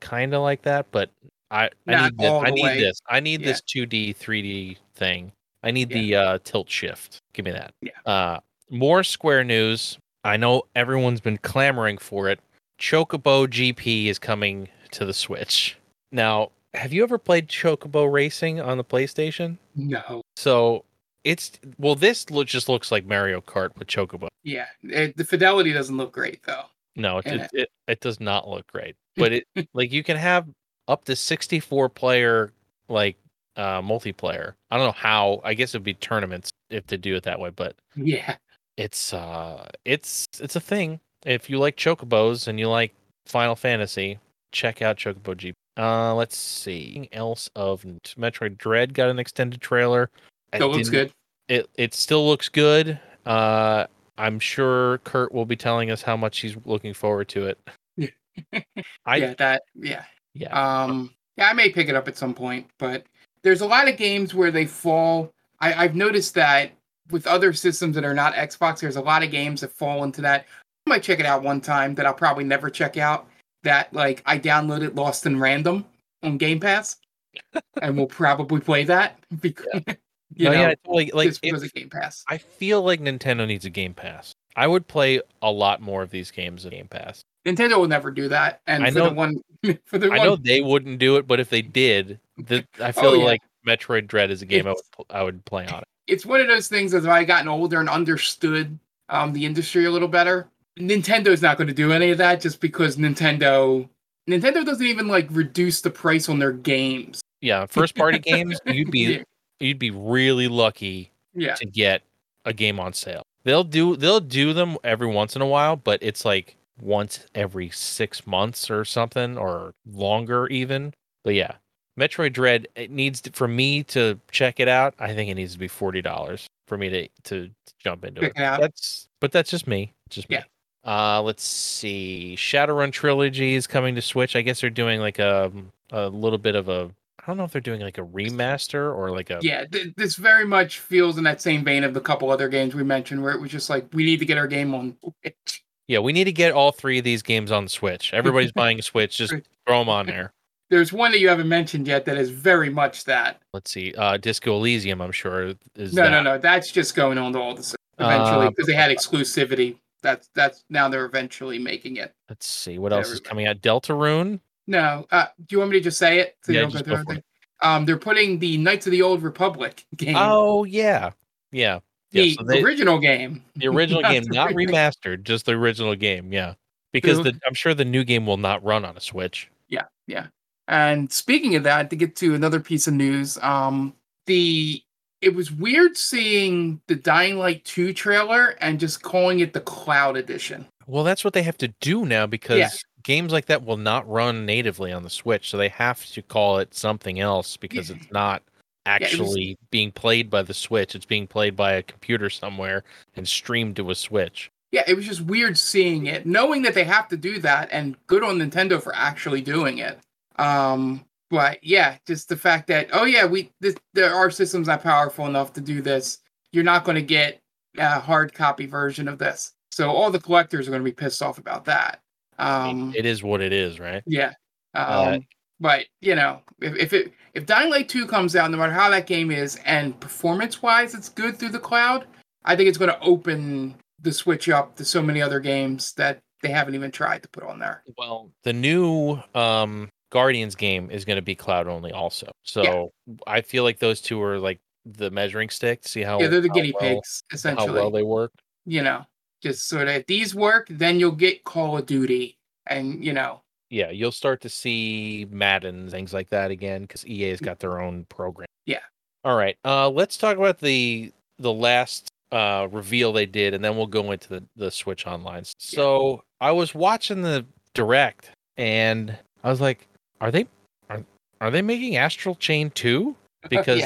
kind of like that, but I I need this. I need way. this. I need Yeah. this two D three D thing. I need Yeah. the uh, tilt shift. Give me that. Yeah. Uh, more Square news. I know everyone's been clamoring for it. Chocobo GP is coming to the Switch. Now, have you ever played Chocobo Racing on the PlayStation? No, So it's well, this look just looks like Mario Kart with Chocobo. yeah, it, the fidelity doesn't look great though. No, it, it, it it does not look great. But it like you can have up to sixty four player like uh multiplayer. I don't know how. I guess it'd be tournaments if to do it that way, but Yeah, it's uh it's it's a thing. If you like chocobos and you like Final Fantasy, check out Chocobo GP. Uh let's see. Anything else of? Metroid Dread got an extended trailer. I still looks good. it it still looks good. Uh, I'm sure Kurt will be telling us how much he's looking forward to it. I yeah, that yeah. yeah Um, yeah, I may pick it up at some point, but there's a lot of games where they fall. I, I've noticed that with other systems that are not Xbox, there's a lot of games that fall into that. I might check it out one time that I'll probably never check out. That like I downloaded Lost in Random on Game Pass, and we'll probably play that because you Oh, know yeah like like if- because of Game Pass. I feel like Nintendo needs a Game Pass. I would play a lot more of these games of Game Pass. Nintendo will never do that, and I for know- the one for the I one know they wouldn't do it, but if they did, the, I feel Oh, yeah. like Metroid Dread is a game I would I would play on it. it's one of those things as I've gotten older and understood um, the industry a little better. Nintendo's not going to do any of that just because Nintendo Nintendo doesn't even like reduce the price on their games. Yeah, first party games, you'd be you'd be really lucky yeah, to get a game on sale. They'll do they'll do them every once in a while, but it's like once every six months or something or longer even. But yeah, Metroid Dread it needs to, for me to check it out. I think it needs to be forty dollars for me to to jump into it. it. That's but that's just me. Just me. Yeah. Uh, let's see. Shadowrun trilogy is coming to Switch. I guess they're doing like a a little bit of a. I don't know if they're doing like a remaster or like a yeah. Th- this very much feels in that same vein of the couple other games we mentioned, where it was just like we need to get our game on Switch. Yeah, we need to get all three of these games on Switch. Everybody's buying a Switch, just throw them on there. There's one that you haven't mentioned yet that is very much that. Let's see. Uh Disco Elysium, I'm sure is No, that. no, no. That's just going on to all the eventually Uh, because they had exclusivity. That's that's now they're eventually making it. Let's see what else is coming out. Deltarune. No. Uh, do you want me to just say it? So you Yeah, go just go? Um, they're putting the Knights of the Old Republic game, Oh yeah, yeah. the so they- original game, The original game, not remastered, just the original game. Yeah, because the I'm sure the new game will not run on a Switch. Yeah, yeah. And speaking of that, to get to another piece of news, um, the it was weird seeing the Dying Light 2 trailer and just calling it the Cloud Edition. Well, that's what they have to do now because games like that will not run natively on the Switch, so they have to call it something else because Yeah. it's not it was- actually being played by the Switch. It's being played by a computer somewhere and streamed to a Switch. Yeah, it was just weird seeing it, knowing that they have to do that, and good on Nintendo for actually doing it. Um, but yeah, just the fact that oh yeah, we this, there our system's not powerful enough to do this. You're not going to get a hard copy version of this, so all the collectors are going to be pissed off about that. Um, it is what it is, right? yeah. Um, Uh, But you know, if, if it if Dying Light 2 comes out, no matter how that game is, and performance wise it's good through the cloud, I think it's going to open the Switch up to so many other games that they haven't even tried to put on there. Well, the new um Guardians game is going to be cloud only also. So I feel like those two are like the measuring stick to see how yeah, they're the guinea well- pigs essentially how well they work. you know, just sort of if these work, then you'll get Call of Duty, and you know, Yeah, you'll start to see Madden things like that again because EA's got their own program. Yeah. All right. Uh, let's talk about the the last uh reveal they did, and then we'll go into the the Switch Online. So I was watching the direct, and I was like, "Are they are are they making Astral Chain two? Because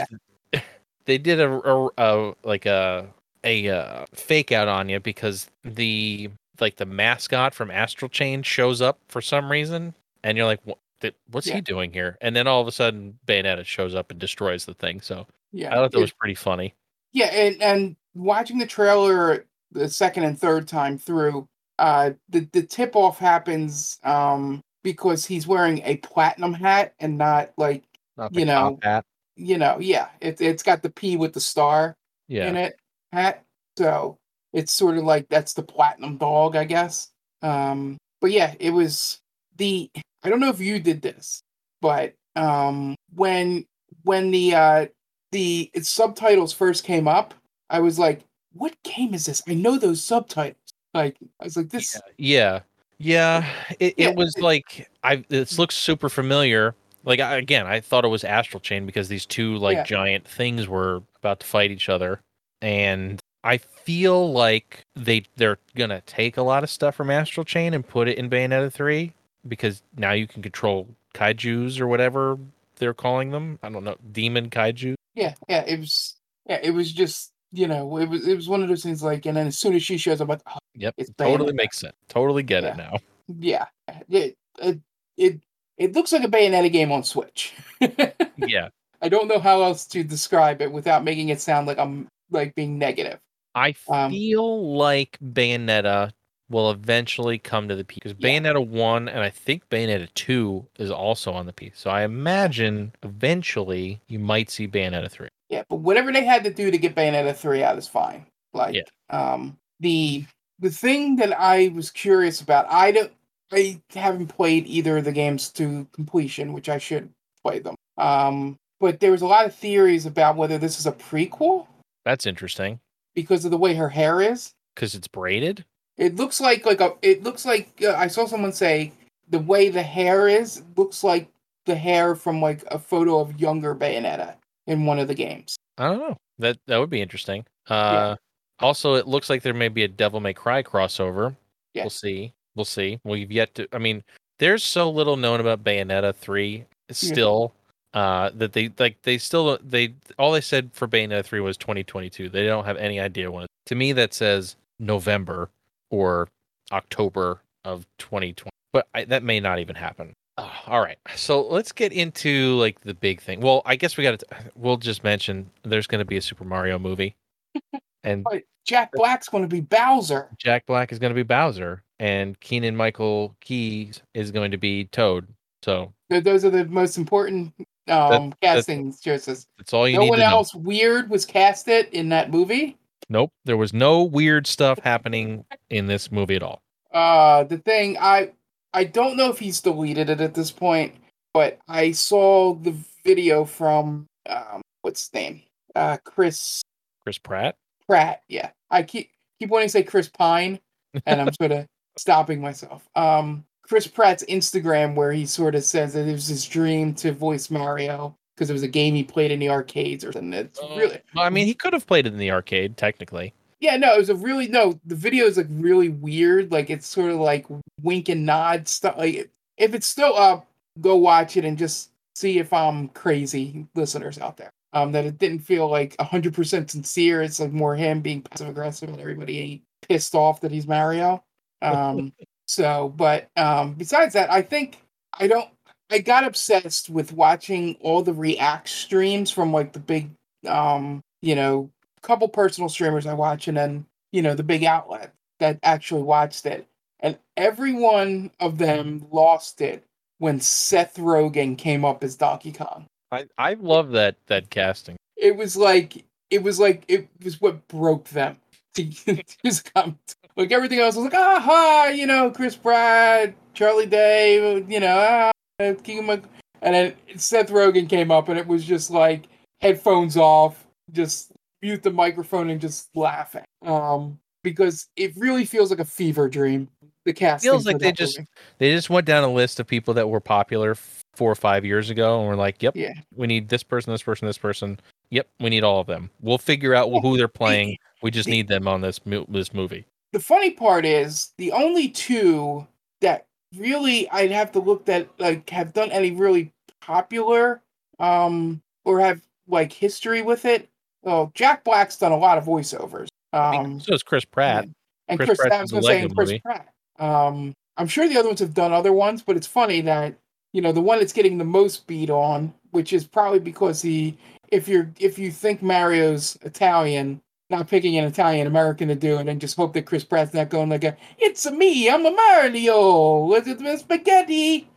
Yeah. they did a, a, a like a a uh, fake out on you because the like the mascot from Astral Chain shows up for some reason, and you're like, what? th- What's Yeah. he doing here? And then all of a sudden, Bayonetta shows up and destroys the thing. So yeah, I thought that it- was pretty funny. Yeah, and and watching the trailer the second and third time through, uh, the the tip off happens um because he's wearing a platinum hat and not like Not You know, hat. you know, yeah, it it's got the P with the star Yeah. in it hat, so it's sort of like that's the platinum dog, I guess. Um, but yeah, it was the I don't know if you did this, but um when when the uh the subtitles first came up, I was like, what game is this? I know those subtitles. Like I was like, this Yeah. Yeah. It, Yeah, it was it- like I this looks super familiar. Like I, again, I thought it was Astral Chain because these two like Yeah. giant things were about to fight each other. And I feel like they they're gonna take a lot of stuff from Astral Chain and put it in Bayonetta 3 because now you can control kaijus or whatever they're calling them. I don't know, demon kaiju. yeah, yeah, it was yeah, it was just you know, it was it was one of those things like and then as soon as she shows up, like, oh, Yep. it totally makes sense. Totally get it now. yeah, it it it, it looks like a Bayonetta game on Switch. Yeah. I don't know how else to describe it without making it sound like I'm like being negative. I Um, feel like Bayonetta will eventually come to the P because Yeah. Bayonetta 1 and I think Bayonetta 2 is also on the P. So I imagine eventually you might see Bayonetta 3. Yeah, but whatever they had to do to get Bayonetta 3 out is fine. Like Yeah. um the the thing that I was curious about, I don't I haven't played either of the games to completion, which I should play them. Um but there was a lot of theories about whether this is a prequel That's interesting because of the way her hair is. because it's braided. It looks like like a it looks like uh, I saw someone say the way the hair is looks like the hair from like a photo of younger Bayonetta in one of the games. I don't know. That that would be interesting. Uh also it looks like there may be a Devil May Cry crossover. Yeah. We'll see. We'll see. We've yet to I mean, there's so little known about Bayonetta 3 still. Uh that they like they still they all they said for Bayonetta 3 was 2022. They don't have any idea when. To me that says November or October of 2020. But I, that may not even happen. Uh, all right. So let's get into like the big thing. Well, I guess we got to we'll just mention there's going to be a Super Mario movie. and Jack Black's going to be Bowser. Jack Black is going to be Bowser and Keegan-Michael Keys is going to be Toad. So Those are the most important um, casting choices. that's all you No need one to know. else weird was casted in that movie. Nope, there was no weird stuff happening in this movie at all. Uh, the thing I I don't know if he's deleted it at this point, but I saw the video from um, what's his name? Uh, Chris Chris Pratt. Pratt. Yeah, I keep keep wanting to say Chris Pine, and I'm sort of stopping myself. Um, Chris Pratt's Instagram, where he sort of says that it was his dream to voice Mario because it was a game he played in the arcades or something. It's really, I mean, he could have played it in the arcade technically. yeah, no, it was a really no. The video is like really weird. Like it's sort of like wink and nod stuff. Like if it's still up, go watch it and just see if I'm crazy, listeners out there. Um, that it didn't feel like hundred percent sincere. It's like more him being passive aggressive and everybody pissed off that he's Mario. Um, so, but um, besides that, I think I don't. I got obsessed with watching all the react streams from like the big, um, you know, couple personal streamers I watch, and then you know the big outlet that actually watched it, and every one of them lost it when Seth Rogen came up as Donkey Kong. I I love that that casting. It was like it was like it was what broke them. To, just come like everything else was like aha, you know, Chris Pratt, Charlie Day, you know, ah, King of my, and then Seth Rogen came up and it was just like headphones off, just mute the microphone and just laughing. Um, because it really feels like a fever dream. The cast feels like they just movie. they just went down a list of people that were popular four or five years ago, and we're like, "Yep, yeah, we need this person, this person, this person. Yep, we need all of them. We'll figure out who they're playing. We just need them on this this movie." The funny part is the only two that really I'd have to look that like have done any really popular um or have like history with it. Well, Jack Black's done a lot of voiceovers. Um, so is Chris Pratt. And Chris, Chris I was to say, Chris movie. Pratt. Um, I'm sure the other ones have done other ones, but it's funny that you know the one that's getting the most beat on, which is probably because he, if you're if you think Mario's Italian, not picking an Italian American to do it, and just hope that Chris Pratt's not going like a, it's a me, I'm a Mario, with it spaghetti,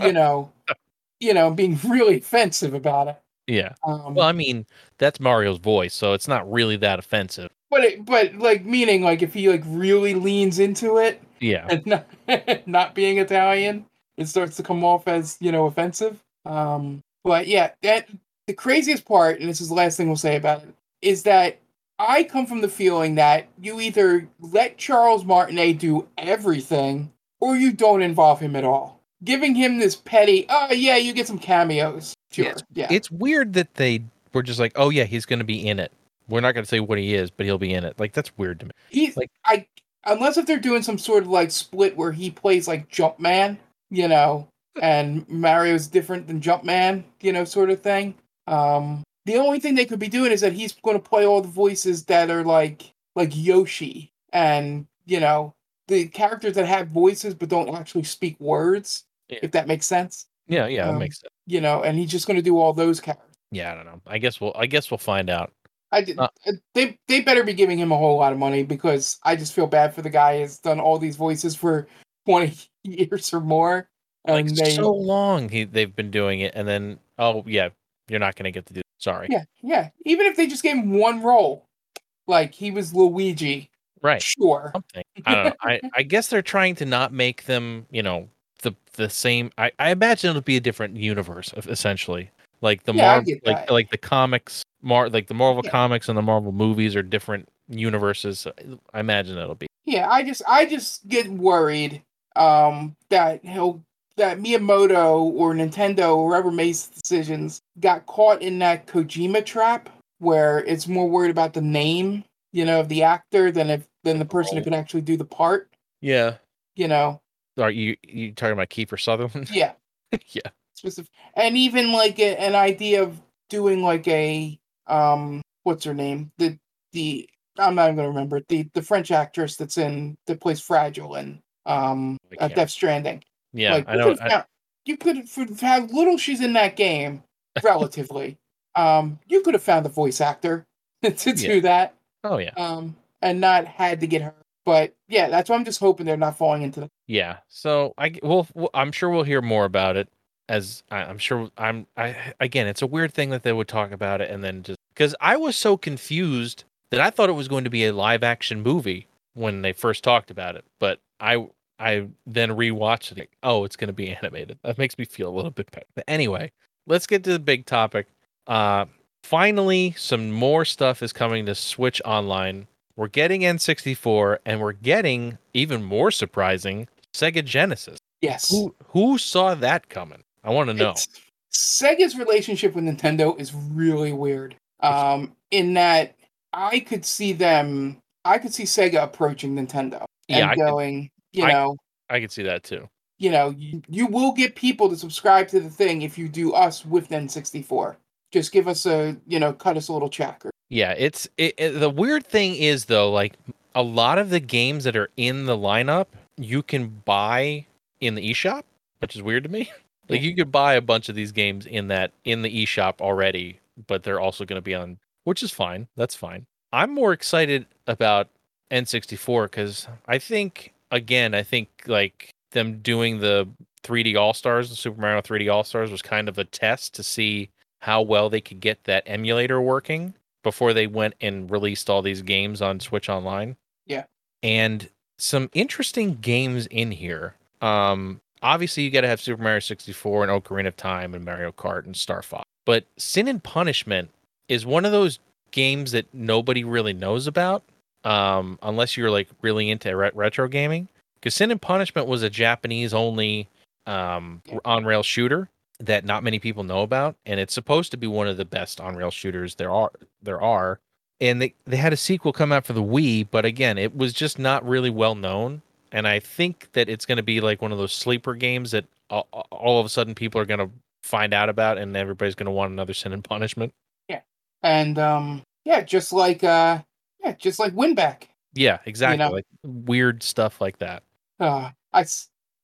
you know, you know, being really offensive about it. Yeah. Um, well, I mean, that's Mario's voice, so it's not really that offensive. But it, but like meaning like if he like really leans into it, yeah, and not, not being Italian, it starts to come off as you know offensive. Um, but yeah, that the craziest part, and this is the last thing we'll say about it, is that I come from the feeling that you either let Charles Martinet do everything, or you don't involve him at all. Giving him this petty, oh yeah, you get some cameos. Sure, yeah, it's, yeah. It's weird that they were just like, oh yeah, he's going to be in it. We're not going to say what he is, but he'll be in it. Like that's weird to me. He's like I unless if they're doing some sort of like split where he plays like Jumpman, you know, and Mario's different than Jumpman, you know, sort of thing. Um, the only thing they could be doing is that he's going to play all the voices that are like like Yoshi and you know the characters that have voices but don't actually speak words. Yeah. If that makes sense. Yeah, yeah, um, that makes sense. You know, and he's just going to do all those characters. Yeah, I don't know. I guess we'll. I guess we'll find out. I did. Uh, uh, they they better be giving him a whole lot of money because I just feel bad for the guy who's done all these voices for twenty years or more. Like they, so long he they've been doing it, and then oh yeah, you're not gonna get to do. Sorry. Yeah, yeah. Even if they just gave him one role, like he was Luigi, right? Sure. Something. I don't know. I I guess they're trying to not make them, you know, the the same. I I imagine it'll be a different universe essentially. Like the yeah, Marvel, like like the comics, Mar like the Marvel yeah. comics and the Marvel movies are different universes. I imagine it'll be. Yeah, I just I just get worried um that he'll that Miyamoto or Nintendo or whoever makes decisions got caught in that Kojima trap where it's more worried about the name, you know, of the actor than if than the person oh. who can actually do the part. Yeah. You know. Are you you talking about Kiefer Sutherland? Yeah. yeah specific, and even like a, an idea of doing like a um, what's her name? The the I'm not even gonna remember the the French actress that's in that plays Fragile and um, uh, Death Stranding. Yeah, like, I know. Found, you could have had little she's in that game, relatively. um, you could have found the voice actor to do yeah. that. Oh yeah. Um, and not had to get her. But yeah, that's why I'm just hoping they're not falling into the. Yeah. So I will. I'm sure we'll hear more about it as I'm sure I'm I again it's a weird thing that they would talk about it and then just because I was so confused that I thought it was going to be a live action movie when they first talked about it, but I I then rewatched it. Like, oh, it's going to be animated. That makes me feel a little bit better. But anyway, let's get to the big topic. Uh, finally, some more stuff is coming to Switch Online. We're getting N64, and we're getting even more surprising Sega Genesis. Yes. Who who saw that coming? I want to know. It's, Sega's relationship with Nintendo is really weird. Um, in that I could see them, I could see Sega approaching Nintendo and going, you know, I, can see that too. You know, you, you will get people to subscribe to the thing if you do us with N64. Just give us a, you know, cut us a little check. Or... Yeah, it's it, it, the weird thing is though, like a lot of the games that are in the lineup, you can buy in the eShop, which is weird to me. Like you could buy a bunch of these games in that in the eShop already, but they're also going to be on, which is fine. That's fine. I'm more excited about N64 because I think again, I think like them doing the 3D All Stars, the Super Mario 3D All Stars, was kind of a test to see how well they could get that emulator working before they went and released all these games on Switch Online. Yeah. And some interesting games in here. Um, obviously, you got to have Super Mario 64 and Ocarina of Time and Mario Kart and Star Fox. But Sin and Punishment is one of those games that nobody really knows about, um, unless you're like really into re- retro gaming. Because Sin and Punishment was a Japanese only um, on rail shooter that not many people know about, and it's supposed to be one of the best on rail shooters there are. There are, and they they had a sequel come out for the Wii, but again, it was just not really well known. And I think that it's going to be like one of those sleeper games that all, all of a sudden people are going to find out about, and everybody's going to want another Sin and Punishment. Yeah, and um, yeah, just like uh, yeah, just like Winback. Yeah, exactly. know? Like weird stuff like that. Uh, I,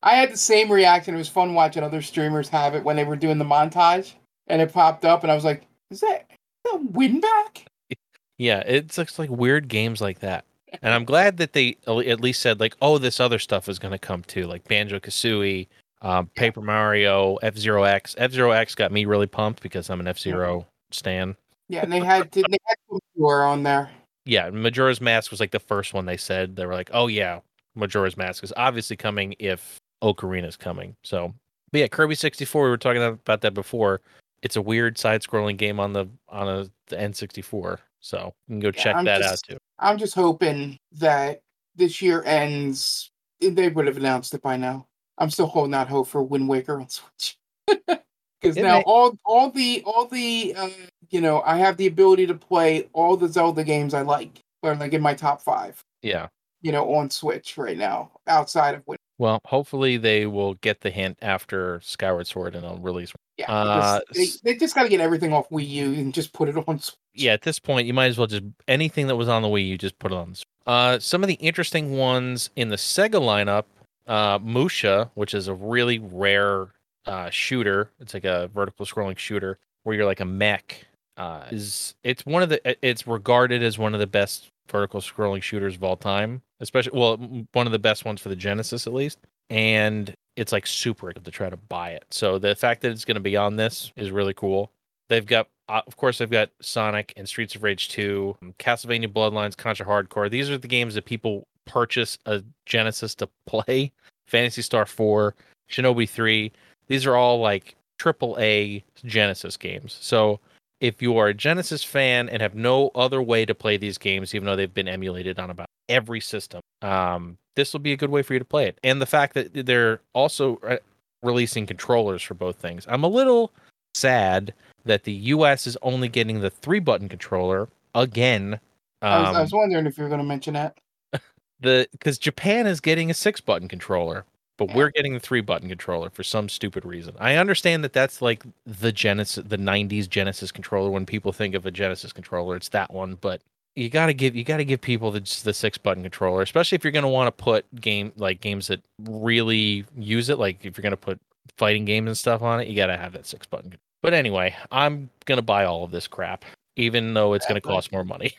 I had the same reaction. It was fun watching other streamers have it when they were doing the montage, and it popped up, and I was like, "Is that, is that Winback?" Yeah, it's just like weird games like that. And I'm glad that they at least said like, oh, this other stuff is going to come too, like Banjo Kazooie, um, Paper Mario, F Zero X. F Zero X got me really pumped because I'm an F Zero stan. Yeah, and they had they had Tour on there. Yeah, Majora's Mask was like the first one they said. They were like, oh yeah, Majora's Mask is obviously coming if Ocarina is coming. So, but yeah, Kirby 64. We were talking about that before. It's a weird side-scrolling game on the on a the N64. So you can go Yeah, check I'm that out too. I'm just hoping that this year ends. They would have announced it by now. I'm still holding out hope for Wind Waker on Switch. Because now all all the all the uh, you know I have the ability to play all the Zelda games I like, or like in my top five. Yeah. You know, on Switch right now, outside of Wind. Well, hopefully they will get the hint after Skyward Sword and they'll release. Yeah, Uh, they, they just got to get everything off Wii U and just put it on. Switch. Yeah, at this point, you might as well just anything that was on the Wii, you just put it on. Switch. Uh, some of the interesting ones in the Sega lineup, uh, Musha, which is a really rare uh, shooter. It's like a vertical scrolling shooter where you're like a mech. Uh, is it's one of the it's regarded as one of the best vertical scrolling shooters of all time, especially well one of the best ones for the Genesis at least. And it's like super to try to buy it. So the fact that it's going to be on this is really cool. They've got, uh, of course, they've got Sonic and Streets of Rage 2, um, Castlevania Bloodlines, Contra Hard Corps. These are the games that people purchase a Genesis to play. Phantasy Star 4, Shinobi 3. These are all like triple A Genesis games. So if you are a Genesis fan and have no other way to play these games, even though they've been emulated on about every system, um, this will be a good way for you to play it. And the fact that they're also uh, releasing controllers for both things. I'm a little sad that the US is only getting the three button controller again. I, was, I Um, was wondering if you were going to mention that. the because Japan is getting a six button controller, but Yeah. we're getting the three button controller for some stupid reason. I understand that that's like the Genesis, the '90s Genesis controller. When people think of a Genesis controller, it's that one. But you gotta give you gotta give people the the six button controller, especially if you're gonna want to put game like games that really use it. Like if you're gonna put fighting games and stuff on it, you gotta have that six button. But anyway, I'm gonna buy all of this crap, even though it's gonna cost more money.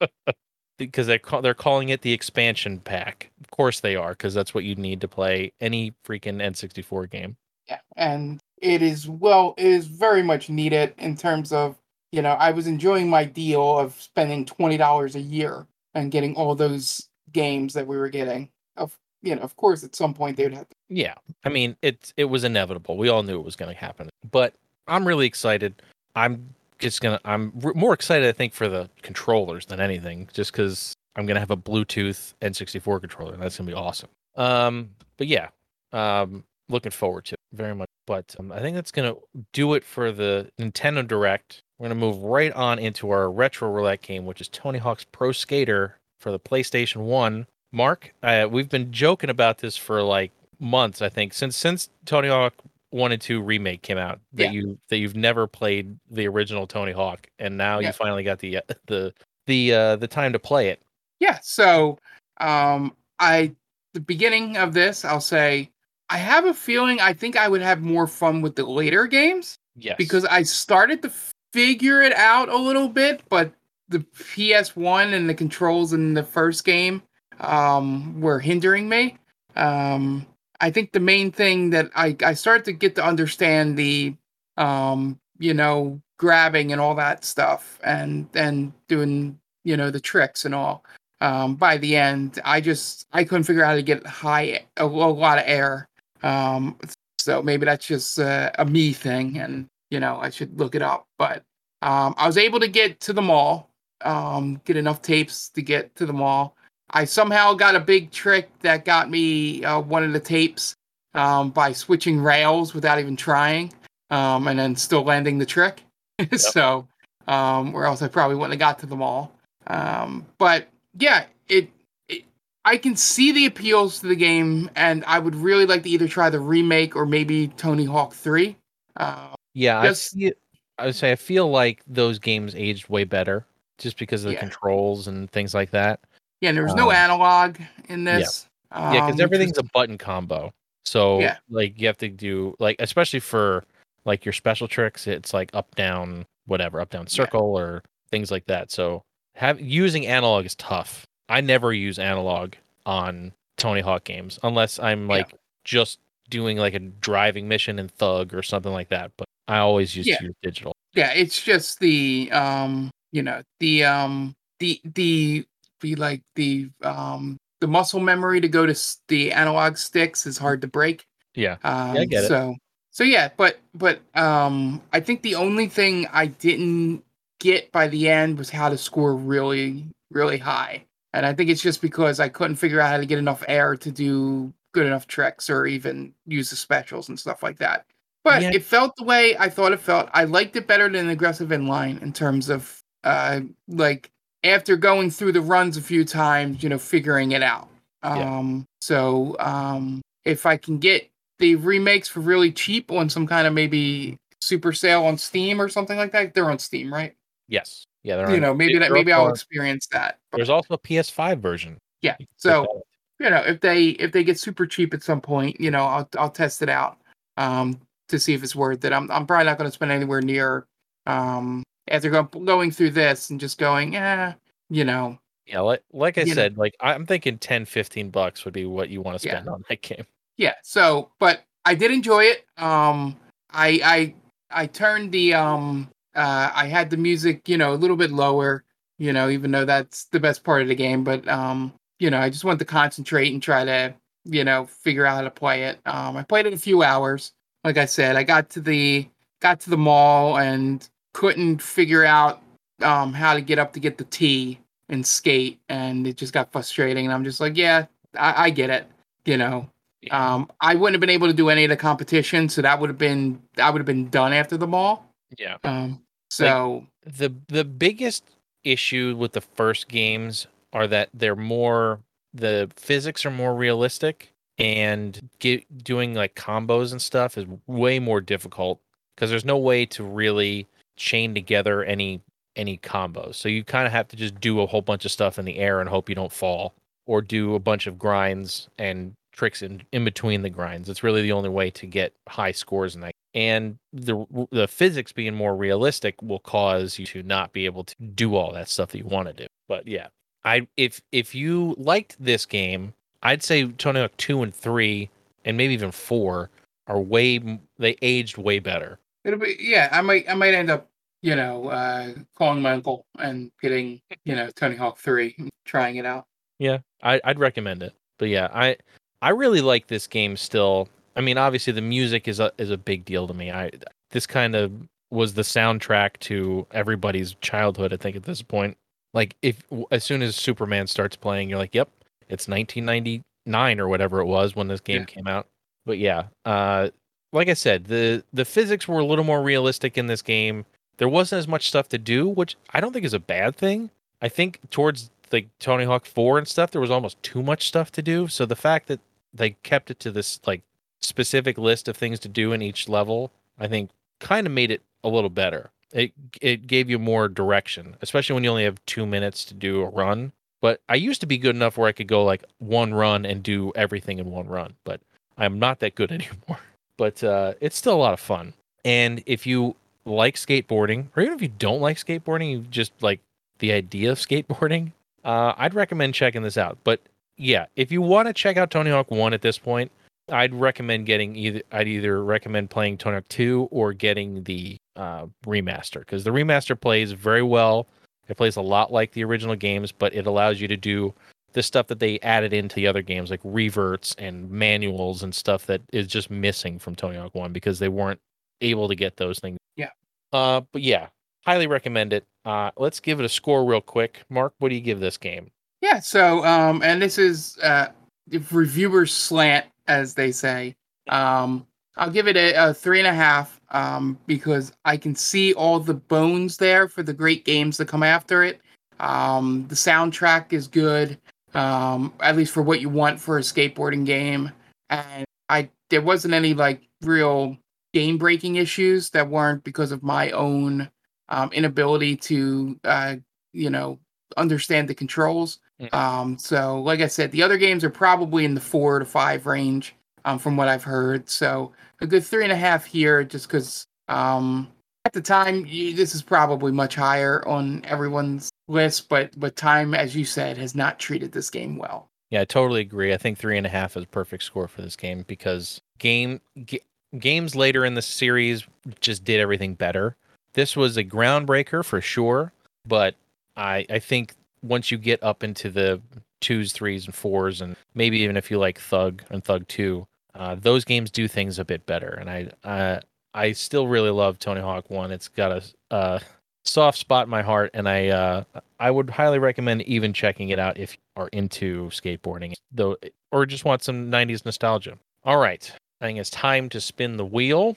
because they call, they're calling it the expansion pack. Of course they are, because that's what you need to play any freaking N64 game. Yeah, and it is well, it is very much needed in terms of you know I was enjoying my deal of spending twenty dollars a year and getting all those games that we were getting. Of you know, of course, at some point they would have. To, Yeah, I mean it it was inevitable. We all knew it was going to happen. But I'm really excited. I'm just gonna I'm more excited I think for the controllers than anything, just because I'm gonna have a Bluetooth N64 controller. and That's gonna be awesome. Um, but yeah, um, looking forward to it very much. But um, I think that's gonna do it for the Nintendo Direct. We're gonna move right on into our retro roulette game, which is Tony Hawk's Pro Skater for the PlayStation One. Mark, uh, we've been joking about this for like months. I think since since Tony Hawk One and Two remake came out that Yeah. you that you've never played the original Tony Hawk, and now Yeah. you finally got the uh, the the uh, the time to play it. Yeah, so um, I the beginning of this, I'll say I have a feeling I think I would have more fun with the later games. Yes, because I started to figure it out a little bit, but the PS1 and the controls in the first game um, were hindering me. Um, I think the main thing that I I started to get to understand the um you know grabbing and all that stuff and and doing you know the tricks and all um by the end i just i couldn't figure out how to get high a, a lot of air. Um so maybe that's just uh, a me thing and you know i should look it up. But um i was able to get to the mall um get enough tapes to get to the mall. I somehow got a big trick that got me uh, one of the tapes um by switching rails without even trying um and then still landing the trick. So, um, or else I probably wouldn't have got to the mall. Um, but yeah, it, it, I can see the appeals to the game, and I would really like to either try the remake or maybe Tony Hawk Three. Uh, yeah, just, I, feel, I would say I feel like those games aged way better just because of the yeah. controls and things like that. Yeah, and there was um, no analog in this. Yeah, because um, everything's a button combo. So yeah. like you have to do like especially for like your special tricks, it's like up down whatever, up down circle yeah. or things like that. So have using analog is tough. I never use analog on Tony Hawk games unless I'm like yeah. just doing like a driving mission in Thug or something like that. But I always use, yeah. digital. Yeah, it's just the um, you know, the um, the the the like the um, the muscle memory to go to the analog sticks is hard to break. Yeah, um, yeah I get so, it. So yeah, but but um I think the only thing I didn't get by the end was how to score really really high. And I think it's just because I couldn't figure out how to get enough air to do good enough tricks or even use the specials and stuff like that. But yeah. it felt the way I thought it felt. I liked it better than aggressive inline in terms of uh like after going through the runs a few times, you know, figuring it out. Um yeah. so um if I can get the remakes for really cheap on some kind of maybe super sale on Steam or something like that. They're on Steam, right? Yes. Yeah, they're you know maybe that maybe I'll experience that. But, there's also a PS5 version. Yeah. So you know if they if they get super cheap at some point, you know I'll I'll test it out um to see if it's worth it. I'm I'm probably not going to spend anywhere near um after go, going through this and just going yeah you know yeah like like I said know. like I'm thinking 10 15 bucks would be what you want to spend yeah. on that game yeah so but i did enjoy it um i i i turned the um uh i had the music you know a little bit lower you know even though that's the best part of the game but um you know i just wanted to concentrate and try to you know figure out how to play it um i played it a few hours like i said i got to the got to the mall and couldn't figure out um how to get up to get the T and skate and it just got frustrating and i'm just like yeah i, I get it you know um, I wouldn't have been able to do any of the competition, so that would have been I would have been done after the mall. Yeah. Um. So like the the biggest issue with the first games are that they're more the physics are more realistic and get, doing like combos and stuff is way more difficult because there's no way to really chain together any any combos. So you kind of have to just do a whole bunch of stuff in the air and hope you don't fall or do a bunch of grinds and tricks in, in between the grinds. It's really the only way to get high scores in that. And the the physics being more realistic will cause you to not be able to do all that stuff that you want to do. But yeah, I if if you liked this game, I'd say Tony Hawk two and three, and maybe even four, are way they aged way better. It'll be yeah. I might I might end up you know uh calling my uncle and getting you know Tony Hawk three, trying it out. Yeah, I, I'd recommend it. But yeah, I I really like this game still. I mean, obviously the music is a is a big deal to me. I this kind of was the soundtrack to everybody's childhood. I think at this point, like if as soon as Superman starts playing, you're like, "Yep, it's 1999 or whatever it was when this game yeah. came out." But yeah, uh, like I said, the the physics were a little more realistic in this game. There wasn't as much stuff to do, which I don't think is a bad thing. I think towards like Tony Hawk 4 and stuff, there was almost too much stuff to do. So the fact that they kept it to this like specific list of things to do in each level, I think kind of made it a little better. It it gave you more direction, especially when you only have 2 minutes to do a run. But I used to be good enough where I could go like one run and do everything in one run, but I'm not that good anymore. But uh, it's still a lot of fun. And if you like skateboarding, or even if you don't like skateboarding, you just like the idea of skateboarding, uh, I'd recommend checking this out. But yeah, if you want to check out Tony Hawk 1 at this point, I'd recommend getting either. I'd either recommend playing Tony Hawk 2 or getting the uh, remaster because the remaster plays very well. It plays a lot like the original games, but it allows you to do the stuff that they added into the other games, like reverts and manuals and stuff that is just missing from Tony Hawk One because they weren't able to get those things. Yeah. Uh, but yeah, highly recommend it. Uh, let's give it a score real quick. Mark, what do you give this game? Yeah. So, um, and this is uh, if reviewers slant, as they say. Um, I'll give it a, a three and a half um, because I can see all the bones there for the great games that come after it. Um, the soundtrack is good, um, at least for what you want for a skateboarding game. And I there wasn't any like real game breaking issues that weren't because of my own um, inability to uh, you know understand the controls. Mm. Um, so like I said, the other games are probably in the four to five range um, from what I've heard. So a good three and a half here, just because um, at the time you, this is probably much higher on everyone's list, but but time, as you said, has not treated this game well. Yeah, I totally agree. I think three and a half is a perfect score for this game because game g- games later in the series just did everything better. This was a groundbreaker for sure, but I I think once you get up into the twos, threes, and fours, and maybe even if you like Thug and Thug Two, uh, those games do things a bit better. And I uh, I still really love Tony Hawk One. It's got a uh, soft spot in my heart, and I uh, I would highly recommend even checking it out if you are into skateboarding, though, or just want some '90s nostalgia. All right, I think it's time to spin the wheel.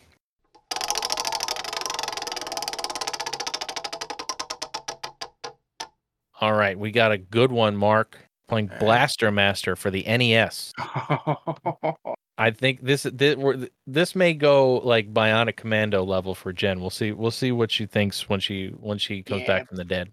All right, we got a good one, Mark. Playing Blaster Master for the NES. I think this this this may go like Bionic Commando level for Jen. We'll see. We'll see what she thinks when she when she comes Yeah. back from the dead.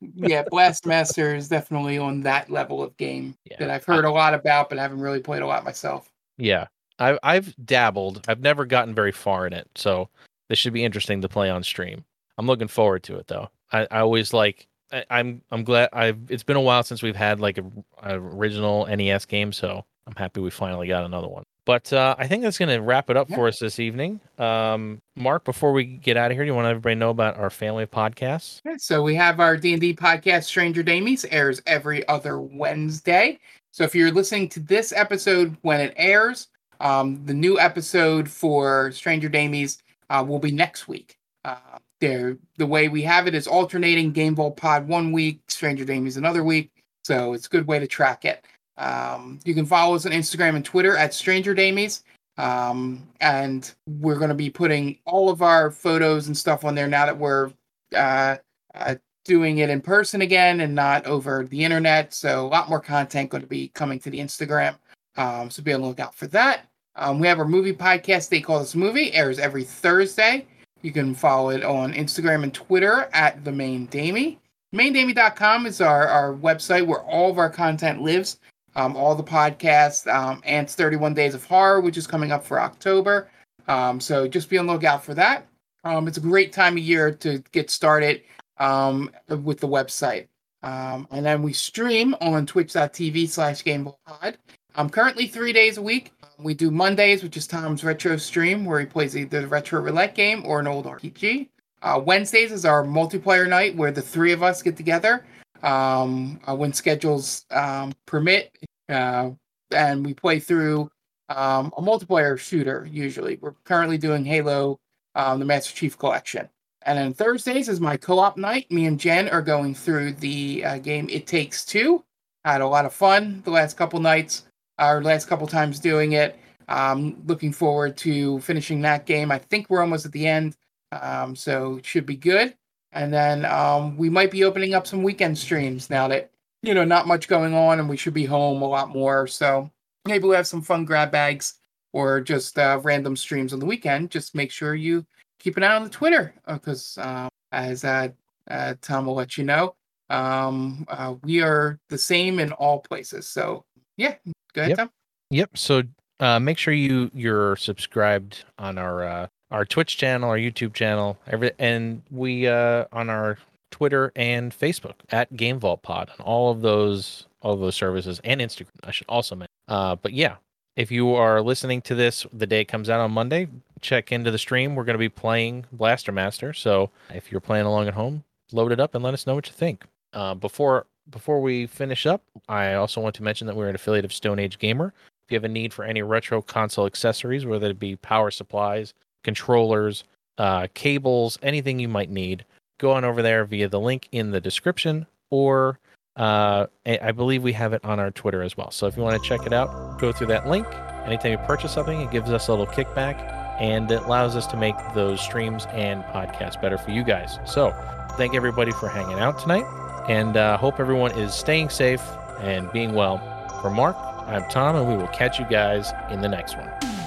yeah, Blastmaster is definitely on that level of game Yeah. that I've heard a lot about, but haven't really played a lot myself. Yeah, I've I've dabbled. I've never gotten very far in it, so this should be interesting to play on stream. I'm looking forward to it though. I, I always like. I, I'm I'm glad. I've it's been a while since we've had like a, a original NES game, so I'm happy we finally got another one. But uh, I think that's going to wrap it up Yeah. for us this evening. Um, Mark, before we get out of here, do you want everybody to know about our family of podcasts? Okay, so we have our D&D podcast, Stranger Damies, airs every other Wednesday. So if you're listening to this episode when it airs, um, the new episode for Stranger Damies uh, will be next week. Uh, there, the way we have it is alternating Game Vault Pod one week, Stranger Damies another week. So it's a good way to track it. Um, you can follow us on Instagram and Twitter at Stranger Damies. Um, and we're going to be putting all of our photos and stuff on there now that we're uh, uh, doing it in person again and not over the internet. So a lot more content going to be coming to the Instagram. Um, so be on the lookout for that. Um, we have our movie podcast. They call this movie airs every Thursday. You can follow it on Instagram and Twitter at the main Damie. Maindamie.com is our, our website where all of our content lives. Um, all the podcasts, um, Ants 31 Days of Horror, which is coming up for October. Um, so just be on the lookout for that. Um, it's a great time of year to get started um, with the website. Um, and then we stream on twitch.tv slash gamevaultpod. Um, currently three days a week. We do Mondays, which is Tom's retro stream, where he plays either the retro roulette game or an old RPG. Uh, Wednesdays is our multiplayer night, where the three of us get together um, uh, when schedules um, permit, uh, and we play through um, a multiplayer shooter. Usually, we're currently doing Halo, um, the Master Chief Collection. And then Thursdays is my co-op night. Me and Jen are going through the uh, game It Takes Two. Had a lot of fun the last couple nights, our last couple times doing it. Um, looking forward to finishing that game. I think we're almost at the end, um, so it should be good. And then um, we might be opening up some weekend streams now that you know not much going on, and we should be home a lot more. So maybe we'll have some fun grab bags or just uh, random streams on the weekend. Just make sure you keep an eye on the Twitter because, um, as uh, uh, Tom will let you know, um, uh, we are the same in all places. So yeah, go ahead, Yep. Tom. Yep. So uh, make sure you you're subscribed on our uh, our Twitch channel, our YouTube channel, every and we uh, on our Twitter and Facebook at Game Vault Pod on all of those all of those services and Instagram. I should also mention. Uh, but yeah, if you are listening to this the day it comes out on Monday, check into the stream. We're going to be playing Blaster Master. So if you're playing along at home, load it up and let us know what you think. Uh, before before we finish up, I also want to mention that we're an affiliate of Stone Age Gamer. If you have a need for any retro console accessories, whether it be power supplies, controllers, uh, cables, anything you might need, go on over there via the link in the description, or uh, I believe we have it on our Twitter as well. So if you want to check it out, go through that link. Anytime you purchase something, it gives us a little kickback and it allows us to make those streams and podcasts better for you guys. So thank everybody for hanging out tonight and uh, hope everyone is staying safe and being well. For Mark, I'm Tom, and we will catch you guys in the next one.